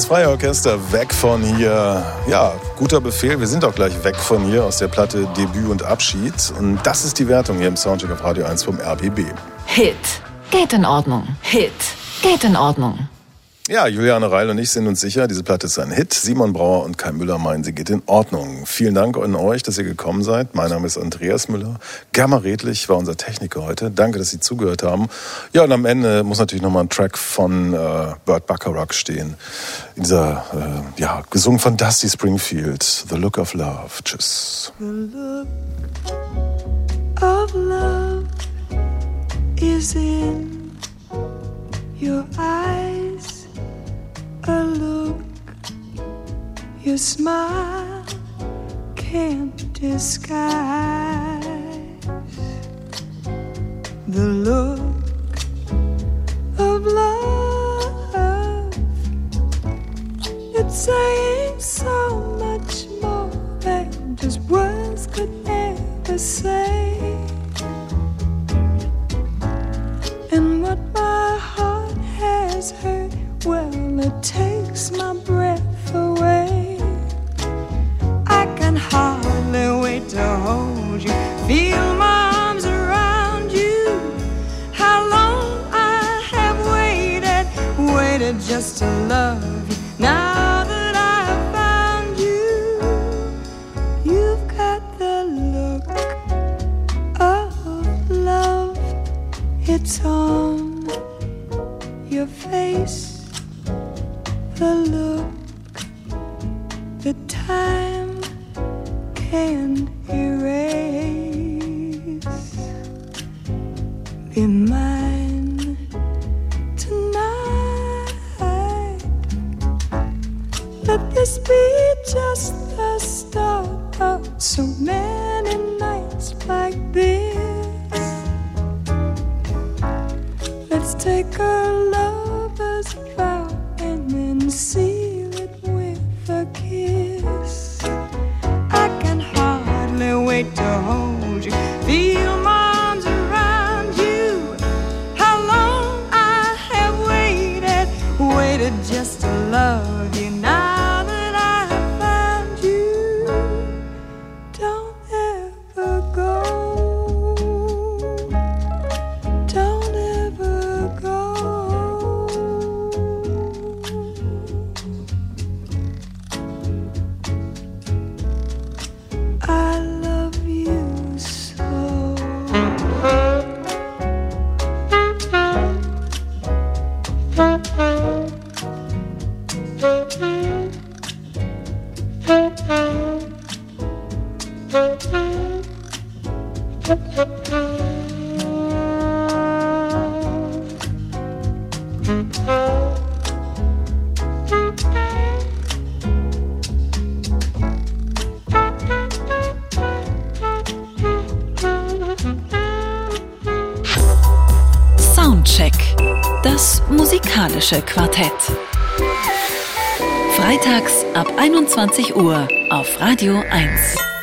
Das Freie Orchester weg von hier. Ja, guter Befehl. Wir sind auch gleich weg von hier aus der Platte Debüt und Abschied. Und das ist die Wertung hier im Soundcheck auf Radio 1 vom RBB. Hit. Geht in Ordnung. Hit. Geht in Ordnung. Ja, Juliane Reil und ich sind uns sicher, diese Platte ist ein Hit. Simon Brauer und Kai Müller meinen, sie geht in Ordnung. Vielen Dank an euch, dass ihr gekommen seid. Mein Name ist Andreas Müller. Germa Redlich war unser Techniker heute. Danke, dass Sie zugehört haben. Ja, und am Ende muss natürlich nochmal ein Track von äh, Burt Bacharach stehen. In dieser, äh, ja, gesungen von Dusty Springfield. The Look of Love. Tschüss. The look of love is in your eyes. A look your smile can't disguise. The look of love. It's saying so much more than just words could ever say. And what my heart has heard, well, it takes my breath away. I can hardly wait to hold you, feel my arms around you. How long I have waited, waited just to love you. Now that I've found you, you've got the look of love. It's on the look that time can't musikalische Quartett. Freitags ab 21 Uhr auf Radio 1.